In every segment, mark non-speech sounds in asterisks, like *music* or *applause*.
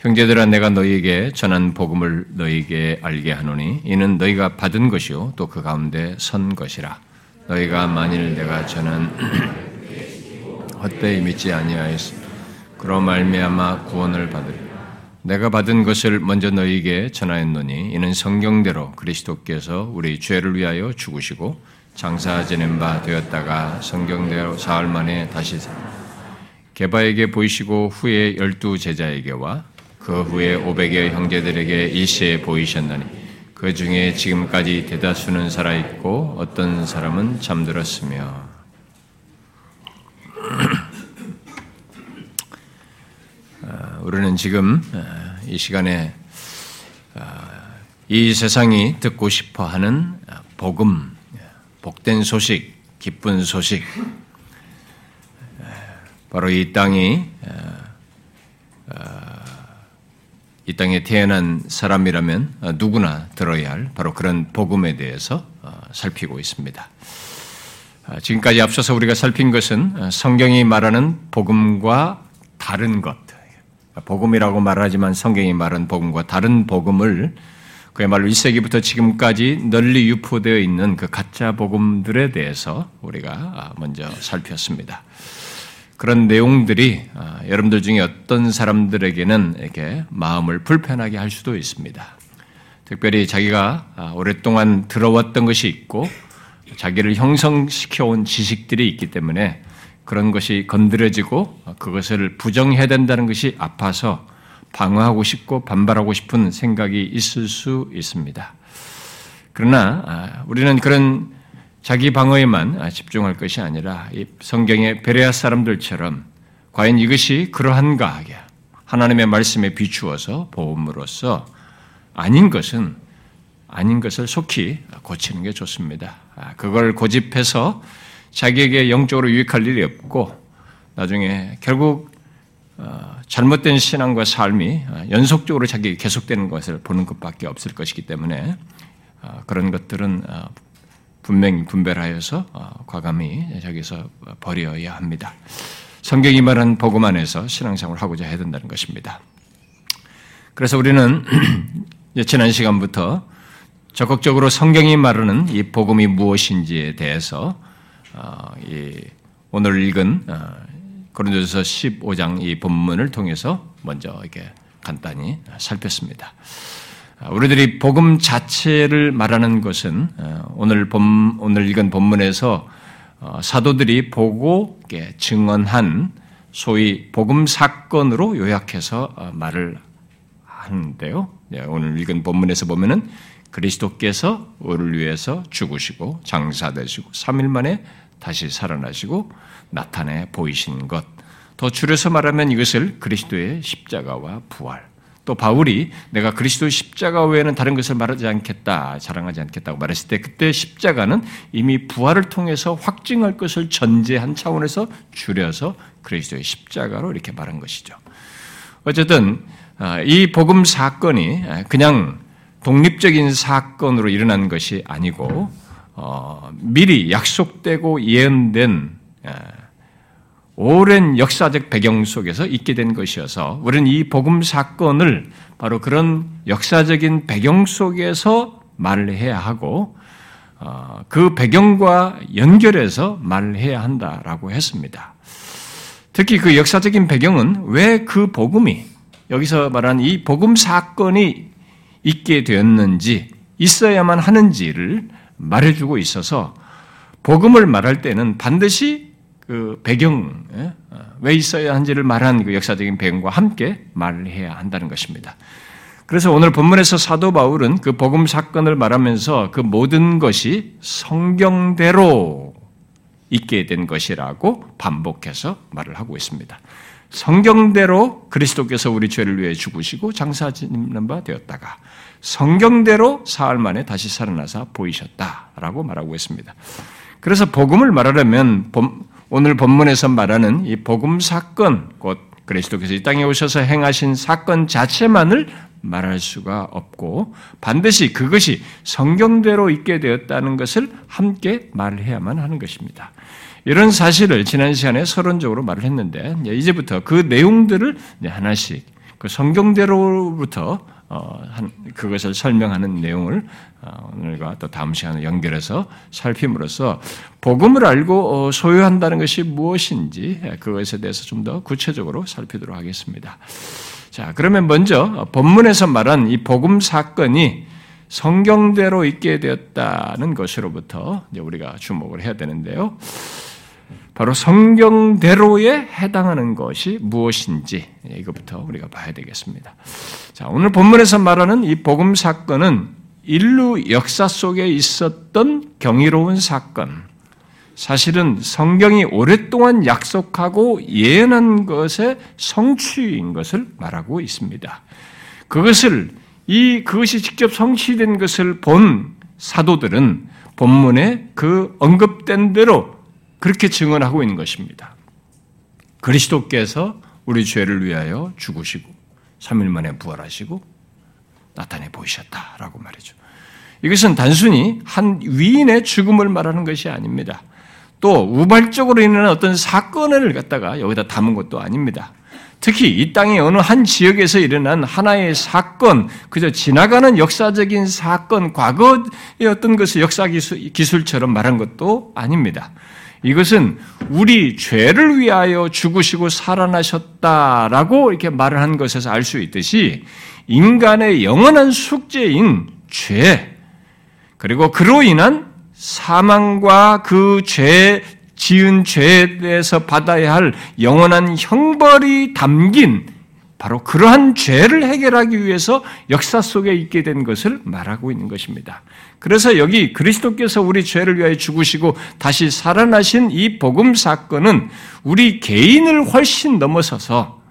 형제들아 내가 너희에게 전한 복음을 너희에게 알게 하노니 이는 너희가 받은 것이요 또 그 가운데 선 것이라. 너희가 만일 내가 전한 *clears throat* 헛되이 믿지 아니하였으 그로 말미암아 구원을 받으리. 내가 받은 것을 먼저 너희에게 전하였노니 이는 성경대로 그리스도께서 우리 죄를 위하여 죽으시고 장사 지낸 바 되었다가 성경대로 사흘 만에 다시 개바에게 보이시고 후에 열두 제자에게와 그 후에 오백의 형제들에게 일시에 보이셨나니 그 중에 지금까지 대다수는 살아있고 어떤 사람은 잠들었으며. *clears throat* 아, 우리는 지금 아, 이 시간에 아, 이 세상이 듣고 싶어 하는 복음, 복된 소식, 기쁜 소식, 바로 이 땅이 이 땅에 태어난 사람이라면 누구나 들어야 할 바로 그런 복음에 대해서 살피고 있습니다. 지금까지 앞서서 우리가 살핀 것은 성경이 말하는 복음과 다른 것, 복음이라고 말하지만 성경이 말하는 복음과 다른 복음을 그야말로 1세기부터 지금까지 널리 유포되어 있는 그 가짜 복음들에 대해서 우리가 먼저 살폈습니다. 그런 내용들이 여러분들 중에 어떤 사람들에게는 이렇게 마음을 불편하게 할 수도 있습니다. 특별히 자기가 오랫동안 들어왔던 것이 있고 자기를 형성시켜온 지식들이 있기 때문에 그런 것이 건드려지고 그것을 부정해야 된다는 것이 아파서 방어하고 싶고 반발하고 싶은 생각이 있을 수 있습니다. 그러나 아, 우리는 그런 자기 방어에만 집중할 것이 아니라 성경의 베레아 사람들처럼 과연 이것이 그러한가 하나님의 말씀에 비추어서 보험으로써 아닌 것은 아닌 것을 속히 고치는 게 좋습니다. 아, 그걸 고집해서 자기에게 영적으로 유익할 일이 없고 나중에 결국 어, 잘못된 신앙과 삶이 어, 연속적으로 자기에게 계속되는 것을 보는 것밖에 없을 것이기 때문에 어, 그런 것들은 분명히 분별하여서 과감히 저기서 버려야 합니다. 성경이 말한 복음 안에서 신앙생활을 하고자 해야 된다는 것입니다. 그래서 우리는 *clears throat* 지난 시간부터 적극적으로 성경이 말하는 이 복음이 무엇인지에 대해서 어, 오늘 읽은 어, 고린도서 15장 이 본문을 통해서 먼저 이렇게 간단히 살폈습니다. 어, 우리들이 복음 자체를 말하는 것은 오늘 본 오늘 읽은 본문에서 사도들이 보고 증언한 소위 복음 사건으로 요약해서 말을 하는데요. 네, 오늘 읽은 본문에서 보면은 그리스도께서 우리를 위해서 죽으시고 장사되시고 3일 만에 다시 살아나시고 나타내 보이신 것. 더 줄여서 말하면 이것을 그리스도의 십자가와 부활. 또 바울이 내가 그리스도의 십자가 외에는 다른 것을 말하지 않겠다, 자랑하지 않겠다고 말했을 때 그때 십자가는 이미 부활을 통해서 확증할 것을 전제한 차원에서 줄여서 그리스도의 십자가로 이렇게 말한 것이죠. 어쨌든 아, 이 복음 사건이 그냥 독립적인 사건으로 일어난 것이 아니고 어, 미리 약속되고 예언된 예, 오랜 역사적 배경 속에서 있게 된 것이어서 우리는 이 복음 사건을 바로 그런 역사적인 배경 속에서 말을 해야 하고 어, 그 배경과 연결해서 말을 해야 한다라고 했습니다. 특히 그 역사적인 배경은 왜 그 복음이 여기서 말한 이 복음 사건이 있게 되었는지 있어야만 하는지를 말해주고 있어서 복음을 말할 때는 반드시 그 배경 예? 왜 있어야 한지를 말한 그 역사적인 배경과 함께 말을 해야 한다는 것입니다. 그래서 오늘 본문에서 사도 바울은 그 복음 사건을 말하면서 그 모든 것이 성경대로 있게 된 것이라고 반복해서 말을 하고 있습니다. 성경대로 그리스도께서 우리 죄를 위해 죽으시고 장사 짓는 바 되었다가 성경대로 사흘 만에 다시 살아나서 보이셨다라고 말하고 있습니다. 그래서 복음을 말하려면 오늘 본문에서 말하는 이 복음 사건, 곧 그리스도께서 이 땅에 오셔서 행하신 사건 자체만을 말할 수가 없고 반드시 그것이 성경대로 있게 되었다는 것을 함께 말을 해야만 하는 것입니다. 이런 사실을 지난 시간에 서론적으로 말을 했는데 이제부터 그 내용들을 하나씩 그 성경대로부터 그것을 설명하는 내용을 어, 오늘과 또 다음 시간에 연결해서 살핌으로써 복음을 알고 어, 소유한다는 것이 무엇인지 그것에 대해서 좀 더 구체적으로 살피도록 하겠습니다. 자, 그러면 먼저 본문에서 말한 이 복음 사건이 성경대로 있게 되었다는 것으로부터 우리가 주목을 해야 되는데요. 바로 성경대로에 해당하는 것이 무엇인지 이것부터 우리가 봐야 되겠습니다. 자, 오늘 본문에서 말하는 이 복음 사건은 인류 역사 속에 있었던 경이로운 사건, 사실은 성경이 오랫동안 약속하고 예언한 것의 성취인 것을 말하고 있습니다. 그것을 이 그것이 직접 성취된 것을 본 사도들은 본문에 그 언급된 대로 그렇게 증언하고 있는 것입니다. 그리스도께서 우리 죄를 위하여 죽으시고 3일 만에 부활하시고 나타내 보이셨다라고 말이죠. 이것은 단순히 한 위인의 죽음을 말하는 것이 아닙니다. 또 우발적으로 일어난 어떤 사건을 갖다가 여기다 담은 것도 아닙니다. 특히 이 땅의 어느 한 지역에서 일어난 하나의 사건, 그저 지나가는 역사적인 사건, 과거의 어떤 것을 역사 기술, 처럼 말한 것도 아닙니다. 이것은 우리 죄를 위하여 죽으시고 살아나셨다라고 이렇게 말을 한 것에서 알 수 있듯이 인간의 영원한 숙제인 죄, 그리고 그로 인한 사망과 그 죄, 지은 죄에 대해서 받아야 할 영원한 형벌이 담긴 바로 그러한 죄를 해결하기 위해서 역사 속에 있게 된 것을 말하고 있는 것입니다. 그래서 여기 그리스도께서 우리 죄를 위하여 죽으시고 다시 살아나신 이 복음 사건은 우리 개인을 훨씬 넘어서서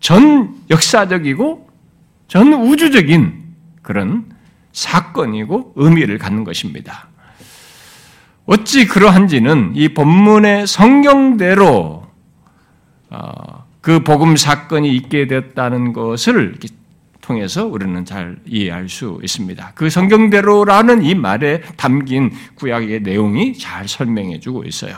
전 역사적이고 전 우주적인 그런 사건이고 의미를 갖는 것입니다. 어찌 그러한지는 이 본문의 성경대로 어, 그 복음 사건이 있게 됐다는 것을 통해서 우리는 잘 이해할 수 있습니다. 그 성경대로라는 이 말에 담긴 구약의 내용이 잘 설명해 주고 있어요.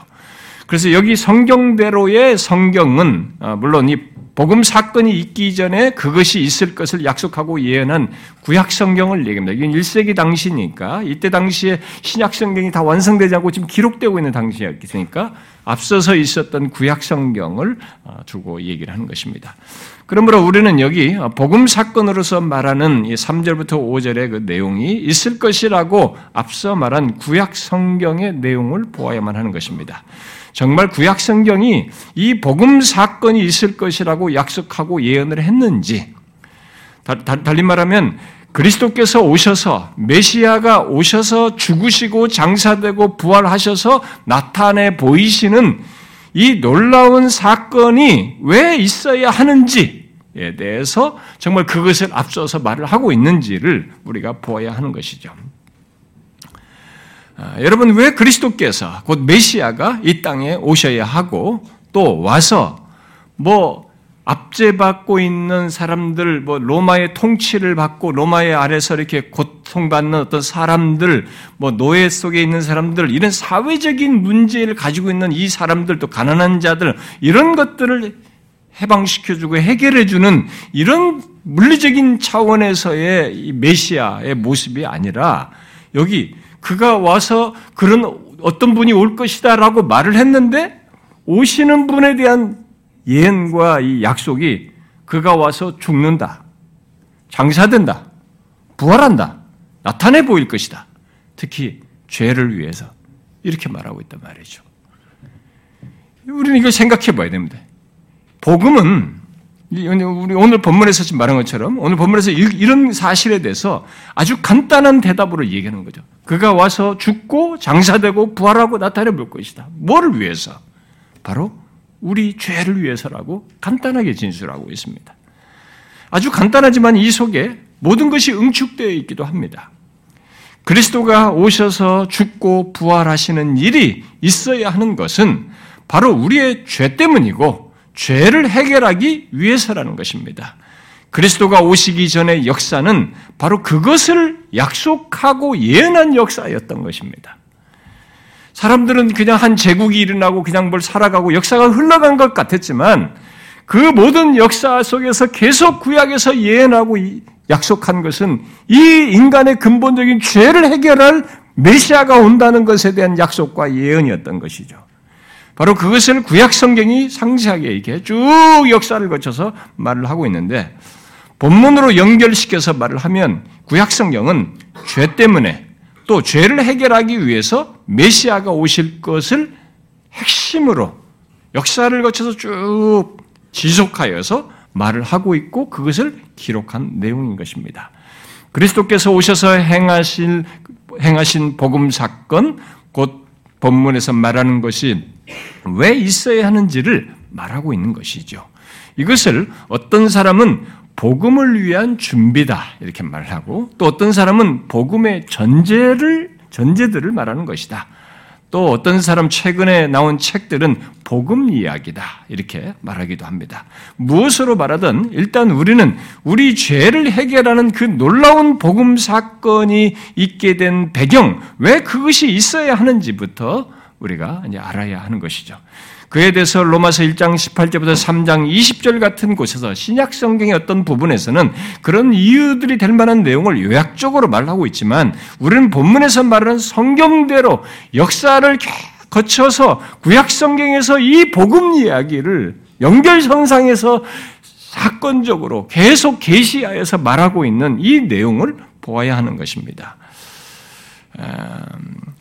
그래서 여기 성경대로의 성경은 어, 물론 이 복음 사건이 있기 전에 그것이 있을 것을 약속하고 예언한 구약 성경을 얘기합니다. 이건 1세기 당시니까 이때 당시에 신약 성경이 다 완성되지 않고 지금 기록되고 있는 당시였으니까 앞서서 있었던 구약 성경을 어, 두고 얘기를 하는 것입니다. 그러므로 우리는 여기 복음 사건으로서 말하는 이 3절부터 5절의 그 내용이 있을 것이라고 앞서 말한 구약 성경의 내용을 보아야만 하는 것입니다. 정말 구약 성경이 이 복음 사건이 있을 것이라고 약속하고 예언을 했는지 달리 말하면 그리스도께서 오셔서 메시아가 오셔서 죽으시고 장사되고 부활하셔서 나타내 보이시는 이 놀라운 사건이 왜 있어야 하는지에 대해서 정말 그것을 앞서서 말을 하고 있는지를 우리가 보아야 하는 것이죠. 아, 여러분 왜 그리스도께서 곧 메시아가 이 땅에 오셔야 하고 또 와서 뭐 압제받고 있는 사람들, 뭐 로마의 통치를 받고 로마의 아래서 이렇게 고통받는 어떤 사람들, 뭐 노예 속에 있는 사람들, 이런 사회적인 문제를 가지고 있는 이 사람들, 또 가난한 자들, 이런 것들을 해방시켜주고 해결해주는 이런 물리적인 차원에서의 메시아의 모습이 아니라 여기 그가 와서 그런 어떤 분이 올 것이다라고 말을 했는데 오시는 분에 대한 예언과 이 약속이 그가 와서 죽는다. 장사된다. 부활한다. 나타내 보일 것이다. 특히 죄를 위해서 이렇게 말하고 있단 말이죠. 우리는 이걸 생각해 봐야 됩니다. 복음은 우리 오늘 본문에서 지금 말한 것처럼 오늘 본문에서 이런 사실에 대해서 아주 간단한 대답으로 얘기하는 거죠. 그가 와서 죽고 장사되고 부활하고 나타내 볼 것이다. 뭐를 위해서? 바로 우리 죄를 위해서라고 간단하게 진술하고 있습니다. 아주 간단하지만 이 속에 모든 것이 응축되어 있기도 합니다. 그리스도가 오셔서 죽고 부활하시는 일이 있어야 하는 것은 바로 우리의 죄 때문이고 죄를 해결하기 위해서라는 것입니다. 그리스도가 오시기 전의 역사는 바로 그것을 약속하고 예언한 역사였던 것입니다. 사람들은 그냥 한 제국이 일어나고 그냥 뭘 살아가고 역사가 흘러간 것 같았지만 그 모든 역사 속에서 계속 구약에서 예언하고 약속한 것은 이 인간의 근본적인 죄를 해결할 메시아가 온다는 것에 대한 약속과 예언이었던 것이죠. 바로 그것을 구약 성경이 상세하게 이렇게 쭉 역사를 거쳐서 말을 하고 있는데 본문으로 연결시켜서 말을 하면 구약 성경은 죄 때문에 또 죄를 해결하기 위해서 메시아가 오실 것을 핵심으로 역사를 거쳐서 쭉 지속하여서 말을 하고 있고 그것을 기록한 내용인 것입니다. 그리스도께서 오셔서 행하신 행하신 복음 사건 곧 본문에서 말하는 것이 왜 있어야 하는지를 말하고 있는 것이죠. 이것을 어떤 사람은 복음을 위한 준비다 이렇게 말하고 또 어떤 사람은 복음의 전제를 전제들을 말하는 것이다. 또 어떤 사람 최근에 나온 책들은 복음 이야기다 이렇게 말하기도 합니다. 무엇으로 말하든 일단 우리는 우리 죄를 해결하는 그 놀라운 복음 사건이 있게 된 배경 왜 그것이 있어야 하는지부터 우리가 이제 알아야 하는 것이죠. 그에 대해서 로마서 1장 18절부터 3장 20절 같은 곳에서 신약 성경의 어떤 부분에서는 그런 이유들이 될 만한 내용을 요약적으로 말하고 있지만 우리는 본문에서 말하는 성경대로 역사를 거쳐서 구약 성경에서 이 복음 이야기를 연결선상에서 사건적으로 계속 계시하여서 말하고 있는 이 내용을 보아야 하는 것입니다. 음, 어,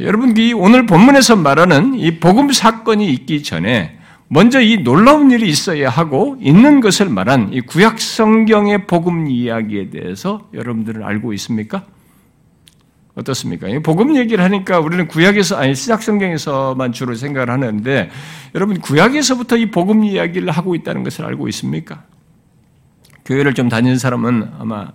여러분, 이 오늘 본문에서 말하는 이 복음 사건이 있기 전에 먼저 이 놀라운 일이 있어야 하고 있는 것을 말한 이 구약 성경의 복음 이야기에 대해서 여러분들은 알고 있습니까? 어떻습니까? 복음 얘기를 하니까 우리는 구약에서 아니 신약 성경에서만 주로 생각을 하는데 여러분 구약에서부터 이 복음 이야기를 하고 있다는 것을 알고 있습니까? 교회를 좀 다니는 사람은 아마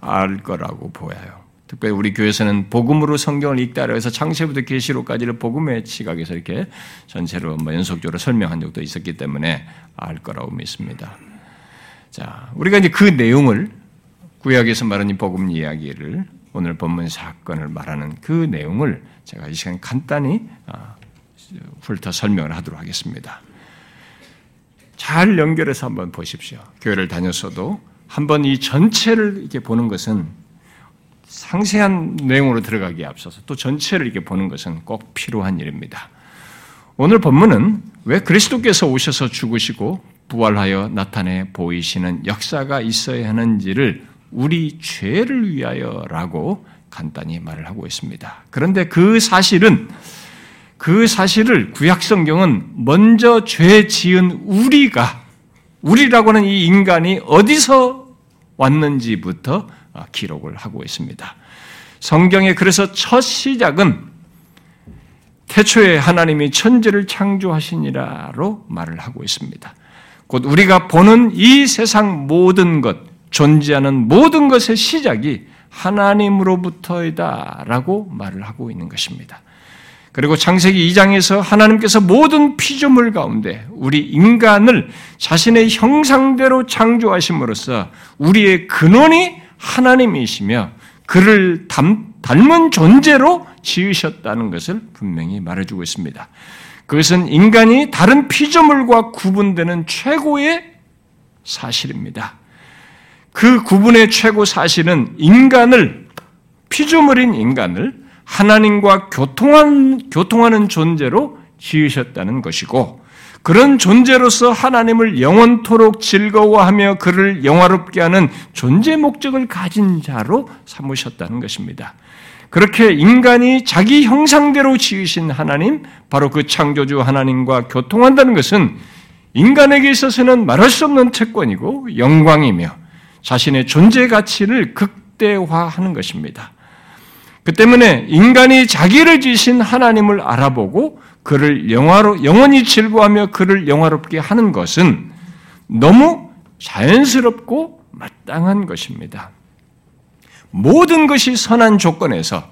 알 거라고 보여요. 특별히 우리 교회에서는 복음으로 성경을 읽다라 해서 창세부터 계시록까지를 복음의 시각에서 이렇게 전체로 뭐 연속적으로 설명한 적도 있었기 때문에 알 거라고 믿습니다. 자, 우리가 이제 그 내용을 구약에서 말하는 복음 이야기를 오늘 본문 사건을 말하는 그 내용을 제가 이 시간에 간단히 아, 훑어 설명을 하도록 하겠습니다. 잘 연결해서 한번 보십시오. 교회를 다녔어도 한번 이 전체를 이렇게 보는 것은 상세한 내용으로 들어가기에 앞서서 또 전체를 이렇게 보는 것은 꼭 필요한 일입니다. 오늘 본문은 왜 그리스도께서 오셔서 죽으시고 부활하여 나타내 보이시는 역사가 있어야 하는지를 우리 죄를 위하여라고 간단히 말을 하고 있습니다. 그런데 그 사실은 그 사실을 구약 성경은 먼저 죄 지은 우리가 우리라고 하는 이 인간이 어디서 왔는지부터 아, 기록을 하고 있습니다. 성경의 그래서 첫 시작은 태초에 하나님이 천지를 창조하시니라로 말을 하고 있습니다. 곧 우리가 보는 이 세상 모든 것, 존재하는 모든 것의 시작이 하나님으로부터이다라고 말을 하고 있는 것입니다. 그리고 창세기 2장에서 하나님께서 모든 피조물 가운데 우리 인간을 자신의 형상대로 창조하심으로써 우리의 근원이 하나님이시며 그를 닮은 존재로 지으셨다는 것을 분명히 말해주고 있습니다. 그것은 인간이 다른 피조물과 구분되는 최고의 사실입니다. 그 구분의 최고 사실은 인간을, 피조물인 인간을 하나님과 교통한, 교통하는 존재로 지으셨다는 것이고, 그런 존재로서 하나님을 영원토록 즐거워하며 그를 영화롭게 하는 존재 목적을 가진 자로 삼으셨다는 것입니다. 그렇게 인간이 자기 형상대로 지으신 하나님, 바로 그 창조주 하나님과 교통한다는 것은 인간에게 있어서는 말할 수 없는 특권이고 영광이며 자신의 존재 가치를 극대화하는 것입니다. 그 때문에 인간이 자기를 지신 하나님을 알아보고 그를 영화로 영원히 즐거워하며 그를 영화롭게 하는 것은 너무 자연스럽고 마땅한 것입니다. 모든 것이 선한 조건에서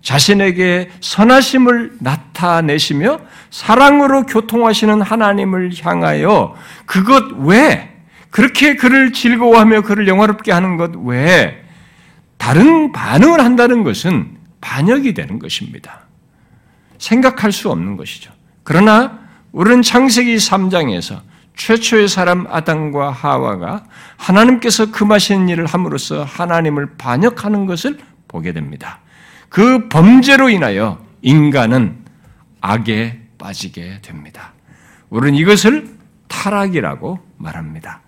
자신에게 선하심을 나타내시며 사랑으로 교통하시는 하나님을 향하여 그것 외 그렇게 그를 즐거워하며 그를 영화롭게 하는 것 외에 다른 반응을 한다는 것은 반역이 되는 것입니다. 생각할 수 없는 것이죠. 그러나 우리는 창세기 3장에서 최초의 사람 아담과 하와가 하나님께서 금하시는 일을 함으로써 하나님을 반역하는 것을 보게 됩니다. 그 범죄로 인하여 인간은 악에 빠지게 됩니다. 우리는 이것을 타락이라고 말합니다.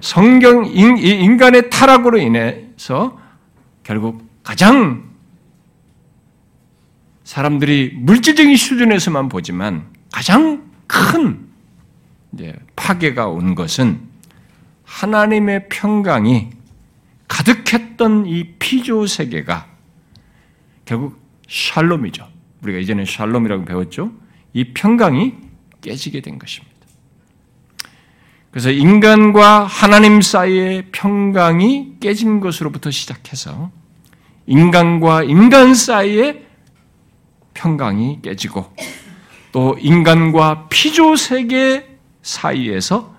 성경 인 간의 타락으로 인해서 결국 가장 사람들이 물질적인 수준에서만 보지만 가장 큰 파괴가 온 것은 하나님의 평강이 가득했던 이 피조 세계가 결국 샬롬이죠. 우리가 이전에 샬롬이라고 배웠죠. 이 평강이 깨지게 된 것입니다. 그래서 인간과 하나님 사이의 평강이 깨진 것으로부터 시작해서 인간과 인간 사이의 평강이 깨지고 또 인간과 피조 세계 사이에서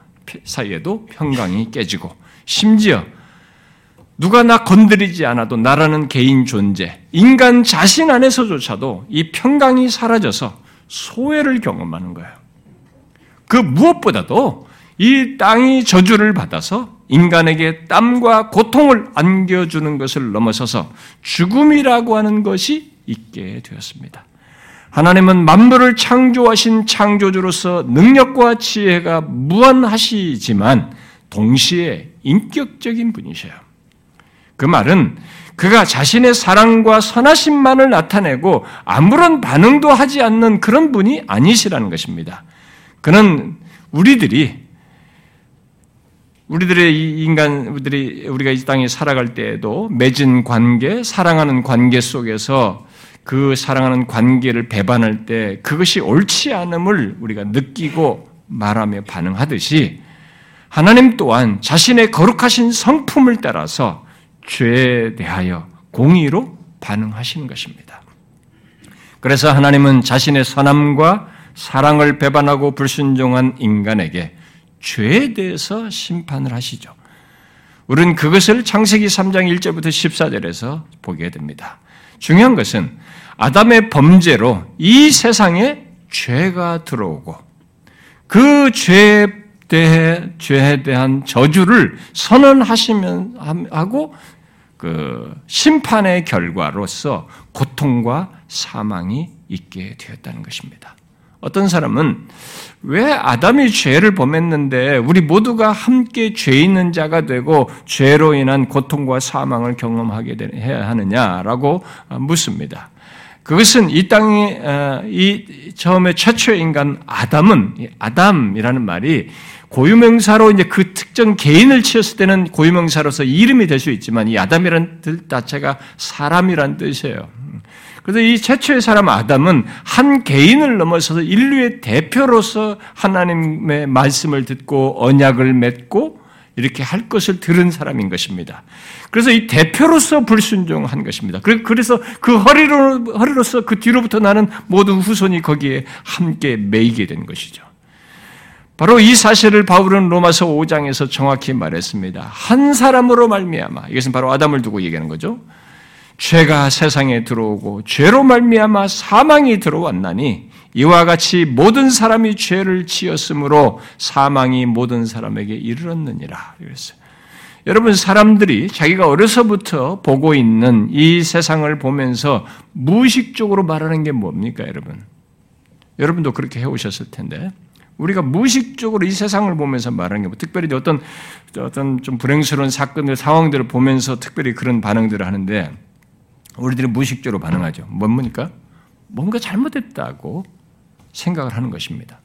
사이에도 평강이 깨지고 심지어 누가 나 건드리지 않아도 나라는 개인 존재, 인간 자신 안에서조차도 이 평강이 사라져서 소외를 경험하는 거예요. 그 무엇보다도 이 땅이 저주를 받아서 인간에게 땀과 고통을 안겨주는 것을 넘어서서 죽음이라고 하는 것이 있게 되었습니다. 하나님은 만물을 창조하신 창조주로서 능력과 지혜가 무한하시지만 동시에 인격적인 분이셔요. 그 말은 그가 자신의 사랑과 선하심만을 나타내고 아무런 반응도 하지 않는 그런 분이 아니시라는 것입니다. 그는 우리들이 우리들의 인간들이 우리가 이 땅에 살아갈 때에도 맺은 관계, 사랑하는 관계 속에서 그 사랑하는 관계를 배반할 때 그것이 옳지 않음을 우리가 느끼고 말하며 반응하듯이 하나님 또한 자신의 거룩하신 성품을 따라서 죄에 대하여 공의로 반응하시는 것입니다. 그래서 하나님은 자신의 선함과 사랑을 배반하고 불순종한 인간에게 죄에 대해서 심판을 하시죠. 우리는 그것을 창세기 3장 1절부터 14절에서 보게 됩니다. 중요한 것은 아담의 범죄로 이 세상에 죄가 들어오고 그 죄에 대해 죄에 대한 저주를 선언하시면 하고 그 심판의 결과로서 고통과 사망이 있게 되었다는 것입니다. 어떤 사람은 왜 아담이 죄를 범했는데 우리 모두가 함께 죄 있는 자가 되고 죄로 인한 고통과 사망을 경험하게 해야 하느냐라고 묻습니다. 그것은 이 땅에 어, 이 처음에 최초의 인간 아담은 아담이라는 말이 고유명사로 이제 그 특정 개인을 치었을 때는 고유명사로서 이름이 될 수 있지만 이 아담이라는 뜻 자체가 사람이란 뜻이에요. 그래서 이 최초의 사람 아담은 한 개인을 넘어서서 인류의 대표로서 하나님의 말씀을 듣고 언약을 맺고 이렇게 할 것을 들은 사람인 것입니다. 그래서 이 대표로서 불순종한 것입니다. 그래서 그 허리로, 허리로서 그 뒤로부터 나는 모든 후손이 거기에 함께 매이게 된 것이죠. 바로 이 사실을 바울은 로마서 5장에서 정확히 말했습니다. 한 사람으로 말미암아 이것은 바로 아담을 두고 얘기하는 거죠. 죄가 세상에 들어오고 죄로 말미암아 사망이 들어왔나니 이와 같이 모든 사람이 죄를 지었으므로 사망이 모든 사람에게 이르렀느니라. 그랬어요. 여러분 사람들이 자기가 어려서부터 보고 있는 이 세상을 보면서 무의식적으로 말하는 게 뭡니까, 여러분? 여러분도 그렇게 해 오셨을 텐데 우리가 무의식적으로 이 세상을 보면서 말하는 게 뭐, 특별히 어떤 어떤 좀 불행스러운 사건들 상황들을 보면서 특별히 그런 반응들을 하는데 우리들이 무의식적으로 반응하죠. 뭡니까? 뭔가 잘못됐다고 생각을 하는 것입니다.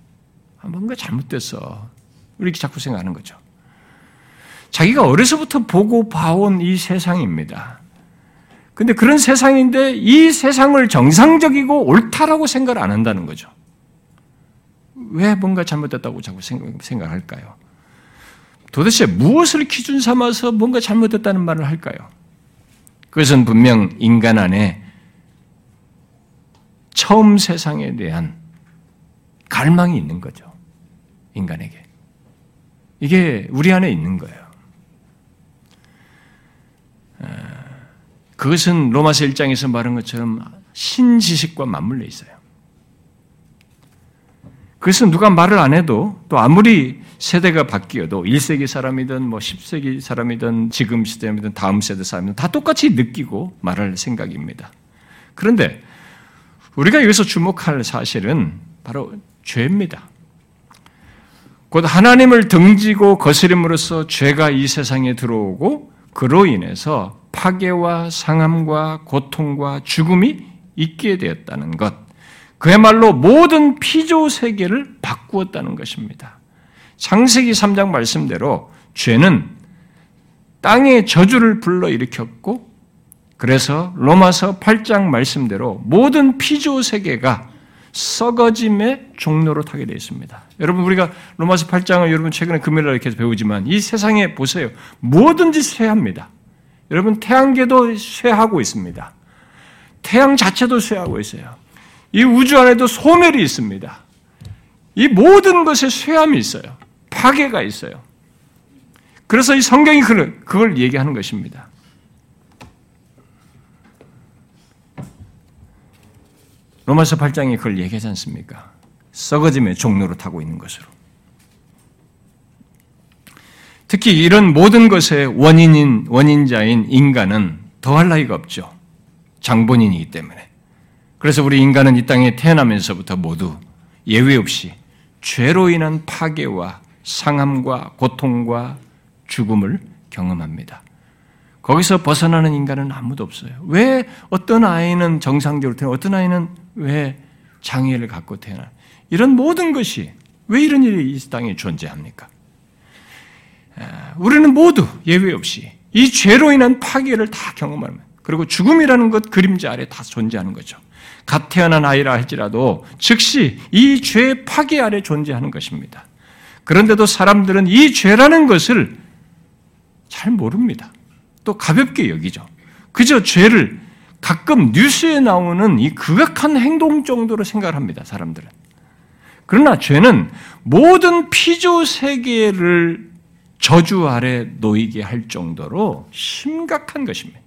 아, 뭔가 잘못됐어. 이렇게 자꾸 생각하는 거죠. 자기가 어려서부터 보고 봐온 이 세상입니다. 근데 그런 세상인데 이 세상을 정상적이고 옳다라고 생각을 안 한다는 거죠. 왜 뭔가 잘못됐다고 자꾸 생각할까요? 도대체 무엇을 기준 삼아서 뭔가 잘못됐다는 말을 할까요? 그것은 분명 인간 안에 처음 세상에 대한 갈망이 있는 거죠. 인간에게. 이게 우리 안에 있는 거예요. 그것은 로마서 1장에서 말한 것처럼 신지식과 맞물려 있어요. 그것은 누가 말을 안 해도 또 아무리 세대가 바뀌어도 1세기 사람이든 뭐 10세기 사람이든 지금 시대이든 다음 세대 사람이든 다 똑같이 느끼고 말할 생각입니다. 그런데 우리가 여기서 주목할 사실은 바로 죄입니다. 곧 하나님을 등지고 거스림으로써 죄가 이 세상에 들어오고 그로 인해서 파괴와 상함과 고통과 죽음이 있게 되었다는 것. 그야말로 모든 피조 세계를 바꾸었다는 것입니다. 창세기 3장 말씀대로 죄는 땅의 저주를 불러일으켰고 그래서 로마서 8장 말씀대로 모든 피조 세계가 썩어짐의 종로로 타게 되어 있습니다. 여러분 우리가 로마서 8장을 여러분 최근에 금요일날 이렇게 배우지만 이 세상에 보세요. 뭐든지 쇠합니다. 여러분 태양계도 쇠하고 있습니다. 태양 자체도 쇠하고 있어요. 이 우주 안에도 소멸이 있습니다. 이 모든 것에 쇠함이 있어요. 파괴가 있어요. 그래서 이 성경이 그걸 얘기하는 것입니다. 로마서 8장이 그걸 얘기하지 않습니까? 썩어짐의 종로로 타고 있는 것으로. 특히 이런 모든 것의 원인인, 원인자인 인간은 더할 나위가 없죠. 장본인이기 때문에. 그래서 우리 인간은 이 땅에 태어나면서부터 모두 예외 없이 죄로 인한 파괴와 상함과 고통과 죽음을 경험합니다. 거기서 벗어나는 인간은 아무도 없어요. 왜 어떤 아이는 정상적으로 태어나, 어떤 아이는 왜 장애를 갖고 태어나? 이런 모든 것이 왜 이런 일이 이 땅에 존재합니까? 우리는 모두 예외 없이 이 죄로 인한 파괴를 다 경험합니다. 그리고 죽음이라는 것 그림자 아래 다 존재하는 거죠. 갓 태어난 아이라 할지라도 즉시 이 죄의 파괴 아래 존재하는 것입니다. 그런데도 사람들은 이 죄라는 것을 잘 모릅니다. 또 가볍게 여기죠. 그저 죄를 가끔 뉴스에 나오는 이 극악한 행동 정도로 생각을 합니다. 사람들은. 그러나 죄는 모든 피조 세계를 저주 아래 놓이게 할 정도로 심각한 것입니다.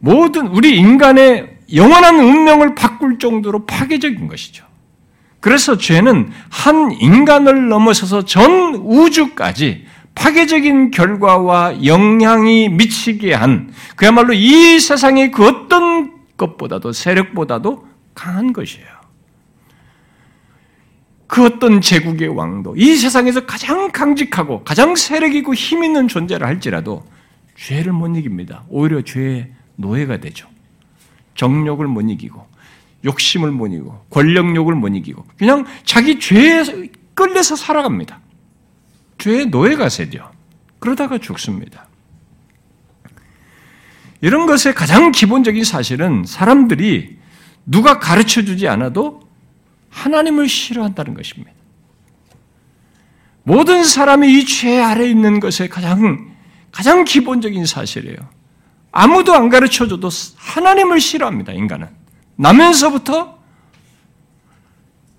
모든 우리 인간의 영원한 운명을 바꿀 정도로 파괴적인 것이죠. 그래서 죄는 한 인간을 넘어서서 전 우주까지 파괴적인 결과와 영향이 미치게 한 그야말로 이 세상의 그 어떤 것보다도 세력보다도 강한 것이에요. 그 어떤 제국의 왕도 이 세상에서 가장 강직하고 가장 세력이고 힘 있는 존재를 할지라도 죄를 못 이깁니다. 오히려 죄의 노예가 되죠. 정욕을 못 이기고 욕심을 못 이기고 권력욕을 못 이기고 그냥 자기 죄에 끌려서 살아갑니다. 죄의 노예가 세죠. 그러다가 죽습니다. 이런 것의 가장 기본적인 사실은 사람들이 누가 가르쳐 주지 않아도 하나님을 싫어한다는 것입니다. 모든 사람이 이 죄 아래 있는 것의 가장, 가장 기본적인 사실이에요. 아무도 안 가르쳐 줘도 하나님을 싫어합니다, 인간은. 나면서부터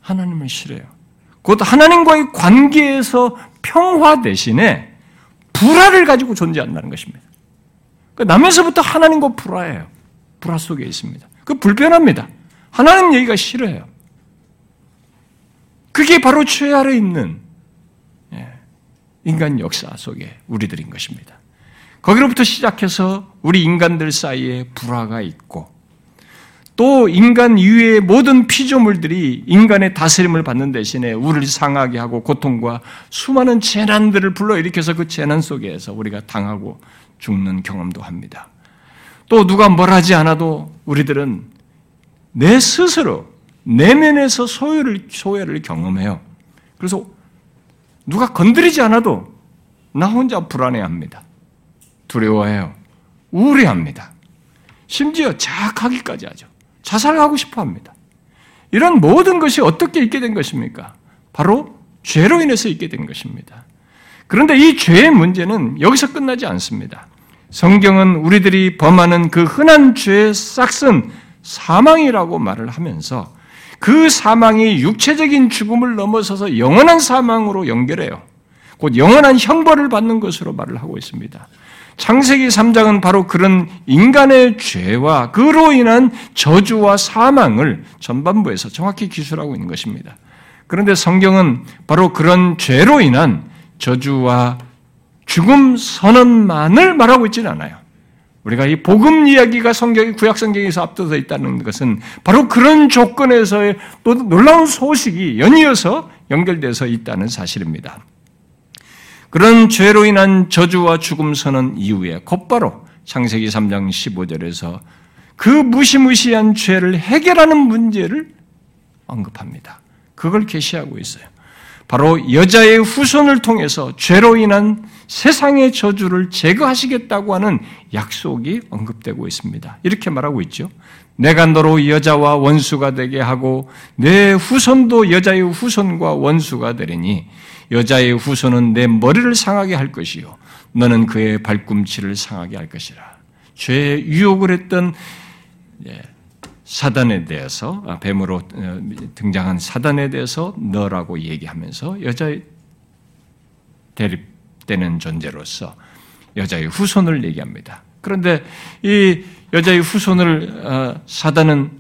하나님을 싫어해요. 곧 하나님과의 관계에서 평화 대신에 불화를 가지고 존재한다는 것입니다. 그러니까 나면서부터 하나님과 불화해요. 불화 속에 있습니다. 그 불편합니다. 하나님 얘기가 싫어요. 그게 바로 죄 아래 있는 예, 인간 역사 속에 우리들인 것입니다. 거기로부터 시작해서 우리 인간들 사이에 불화가 있고 또 인간 이외의 모든 피조물들이 인간의 다스림을 받는 대신에 우리를 상하게 하고 고통과 수많은 재난들을 불러일으켜서 그 재난 속에서 우리가 당하고 죽는 경험도 합니다. 또 누가 뭘 하지 않아도 우리들은 내 스스로 내면에서 소유를, 소외를 경험해요. 그래서 누가 건드리지 않아도 나 혼자 불안해합니다. 두려워해요. 우울해합니다. 심지어 자학하기까지 하죠. 자살하고 싶어 합니다. 이런 모든 것이 어떻게 있게 된 것입니까? 바로 죄로 인해서 있게 된 것입니다. 그런데 이 죄의 문제는 여기서 끝나지 않습니다. 성경은 우리들이 범하는 그 흔한 죄의 싹은 사망이라고 말을 하면서 그 사망이 육체적인 죽음을 넘어서서 영원한 사망으로 연결해요. 곧 영원한 형벌을 받는 것으로 말을 하고 있습니다. 창세기 3장은 바로 그런 인간의 죄와 그로 인한 저주와 사망을 전반부에서 정확히 기술하고 있는 것입니다. 그런데 성경은 바로 그런 죄로 인한 저주와 죽음 선언만을 말하고 있지는 않아요. 우리가 이 복음 이야기가 성경이 구약 성경에서 앞서서 있다는 것은 바로 그런 조건에서의 또 놀라운 소식이 연이어서 연결돼서 있다는 사실입니다. 그런 죄로 인한 저주와 죽음 선언 이후에 곧바로 창세기 3장 15절에서 그 무시무시한 죄를 해결하는 문제를 언급합니다. 그걸 계시하고 있어요. 바로 여자의 후손을 통해서 죄로 인한 세상의 저주를 제거하시겠다고 하는 약속이 언급되고 있습니다. 이렇게 말하고 있죠. 내가 너로 여자와 원수가 되게 하고 내 후손도 여자의 후손과 원수가 되리니 여자의 후손은 내 머리를 상하게 할 것이요 너는 그의 발꿈치를 상하게 할 것이라. 죄의 유혹을 했던 예, 사단에 대해서 아, 뱀으로 어, 등장한 사단에 대해서 너라고 얘기하면서 여자의 대립되는 존재로서 여자의 후손을 얘기합니다. 그런데 이 여자의 후손을 어, 사단은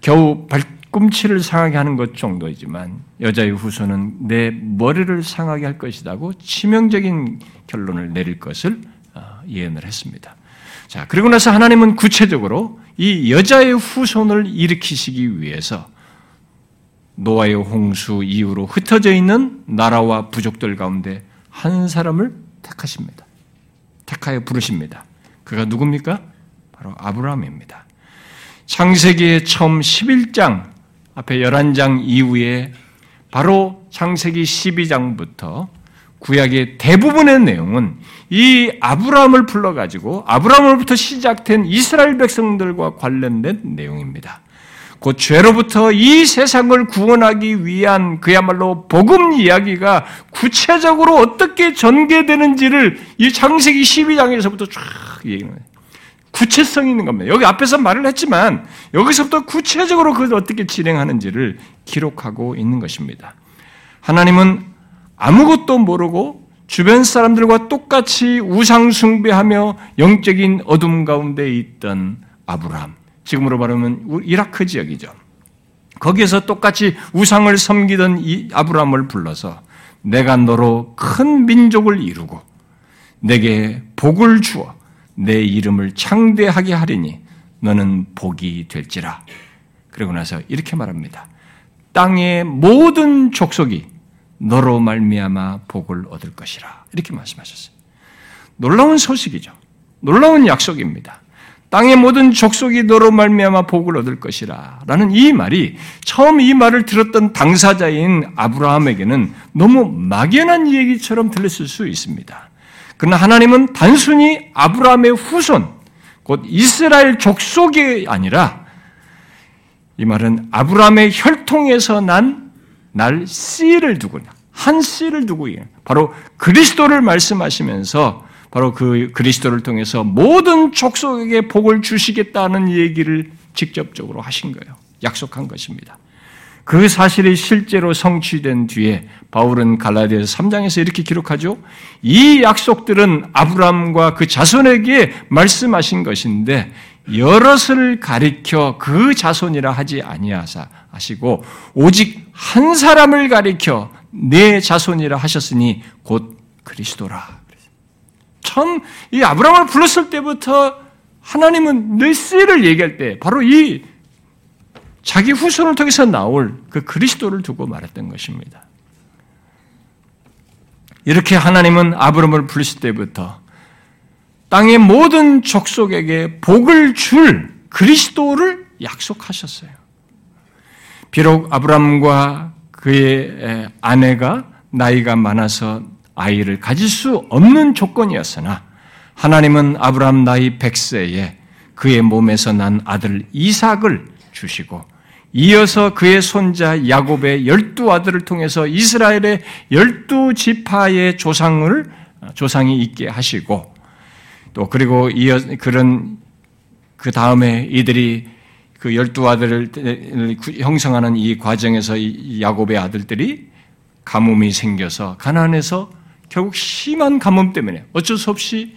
겨우 발 꿈치를 상하게 하는 것 정도이지만 여자의 후손은 내 머리를 상하게 할 것이라고 치명적인 결론을 내릴 것을 어, 예언을 했습니다. 자, 그리고 나서 하나님은 구체적으로 이 여자의 후손을 일으키시기 위해서 노아의 홍수 이후로 흩어져 있는 나라와 부족들 가운데 한 사람을 택하십니다. 택하여 부르십니다. 그가 누굽니까? 바로 아브라함입니다. 창세기의 처음 11장 앞에 11장 이후에 바로 창세기 12장부터 구약의 대부분의 내용은 이 아브라함을 불러가지고 아브라함으로부터 시작된 이스라엘 백성들과 관련된 내용입니다. 그 죄로부터 이 세상을 구원하기 위한 그야말로 복음 이야기가 구체적으로 어떻게 전개되는지를 이 창세기 12장에서부터 쫙 얘기해요. 구체성이 있는 겁니다. 여기 앞에서 말을 했지만 여기서부터 구체적으로 그걸 어떻게 진행하는지를 기록하고 있는 것입니다. 하나님은 아무것도 모르고 주변 사람들과 똑같이 우상숭배하며 영적인 어둠 가운데 있던 아브라함, 지금으로 말하면 이라크 지역이죠. 거기에서 똑같이 우상을 섬기던 이 아브라함을 불러서 내가 너로 큰 민족을 이루고 내게 복을 주어 내 이름을 창대하게 하리니 너는 복이 될지라. 그리고 나서 이렇게 말합니다. 땅의 모든 족속이 너로 말미암아 복을 얻을 것이라. 이렇게 말씀하셨어요. 놀라운 소식이죠. 놀라운 약속입니다. 땅의 모든 족속이 너로 말미암아 복을 얻을 것이라. 라는 이 말이 처음 이 말을 들었던 당사자인 아브라함에게는 너무 막연한 얘기처럼 들렸을 수 있습니다. 그러나 하나님은 단순히 아브라함의 후손, 곧 이스라엘 족속이 아니라 이 말은 아브라함의 혈통에서 난 날 씨를 두고 한 씨를 두고 바로 그리스도를 말씀하시면서 바로 그 그리스도를 통해서 모든 족속에게 복을 주시겠다는 얘기를 직접적으로 하신 거예요. 약속한 것입니다. 그 사실이 실제로 성취된 뒤에 바울은 갈라디아서 3장에서 이렇게 기록하죠. 이 약속들은 아브라함과 그 자손에게 말씀하신 것인데 여럿을 가리켜 그 자손이라 하지 아니하사 하시고 오직 한 사람을 가리켜 내 자손이라 하셨으니 곧 그리스도라. 처음 이 아브라함을 불렀을 때부터 하나님은 내 씨를 얘기할 때 바로 이 자기 후손을 통해서 나올 그 그리스도를 두고 말했던 것입니다. 이렇게 하나님은 아브라함을 부르실 때부터 땅의 모든 족속에게 복을 줄 그리스도를 약속하셨어요. 비록 아브라함과 그의 아내가 나이가 많아서 아이를 가질 수 없는 조건이었으나 하나님은 아브라함 나이 100세에 그의 몸에서 난 아들 이삭을 주시고 이어서 그의 손자 야곱의 열두 아들을 통해서 이스라엘의 열두 지파의 조상을 조상이 있게 하시고 또 그리고 이어 그런 그 다음에 이들이 그 열두 아들을 형성하는 이 과정에서 이 야곱의 아들들이 가뭄이 생겨서 가난해서 결국 심한 가뭄 때문에 어쩔 수 없이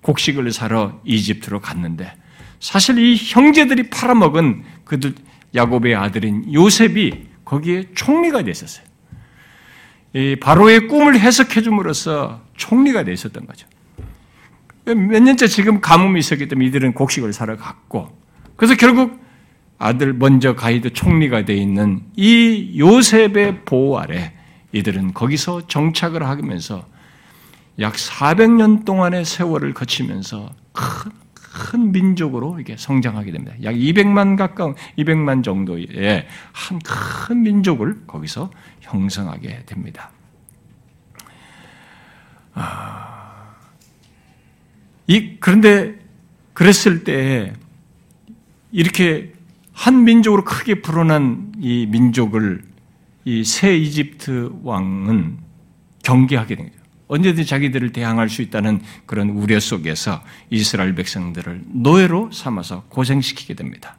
곡식을 사러 이집트로 갔는데 사실 이 형제들이 팔아먹은 그들 야곱의 아들인 요셉이 거기에 총리가 됐었어요. 이 바로의 꿈을 해석해 줌으로써 총리가 되었던 거죠. 몇 년째 지금 가뭄이 있었기 때문에 이들은 곡식을 사러 갔고, 그래서 결국 아들 먼저 가이드 총리가 되어 있는 이 요셉의 보호 아래 이들은 거기서 정착을 하면서 약 400년 동안의 세월을 거치면서 큰, 큰 민족으로 이게 성장하게 됩니다. 약 200만 가까운 200만 정도의 한 큰 민족을 거기서 형성하게 됩니다. 아, 이 그런데 그랬을 때 이렇게 한 민족으로 크게 불어난 이 민족을 이 새 이집트 왕은 경계하게 된 거죠. 언제든지 자기들을 대항할 수 있다는 그런 우려 속에서 이스라엘 백성들을 노예로 삼아서 고생시키게 됩니다.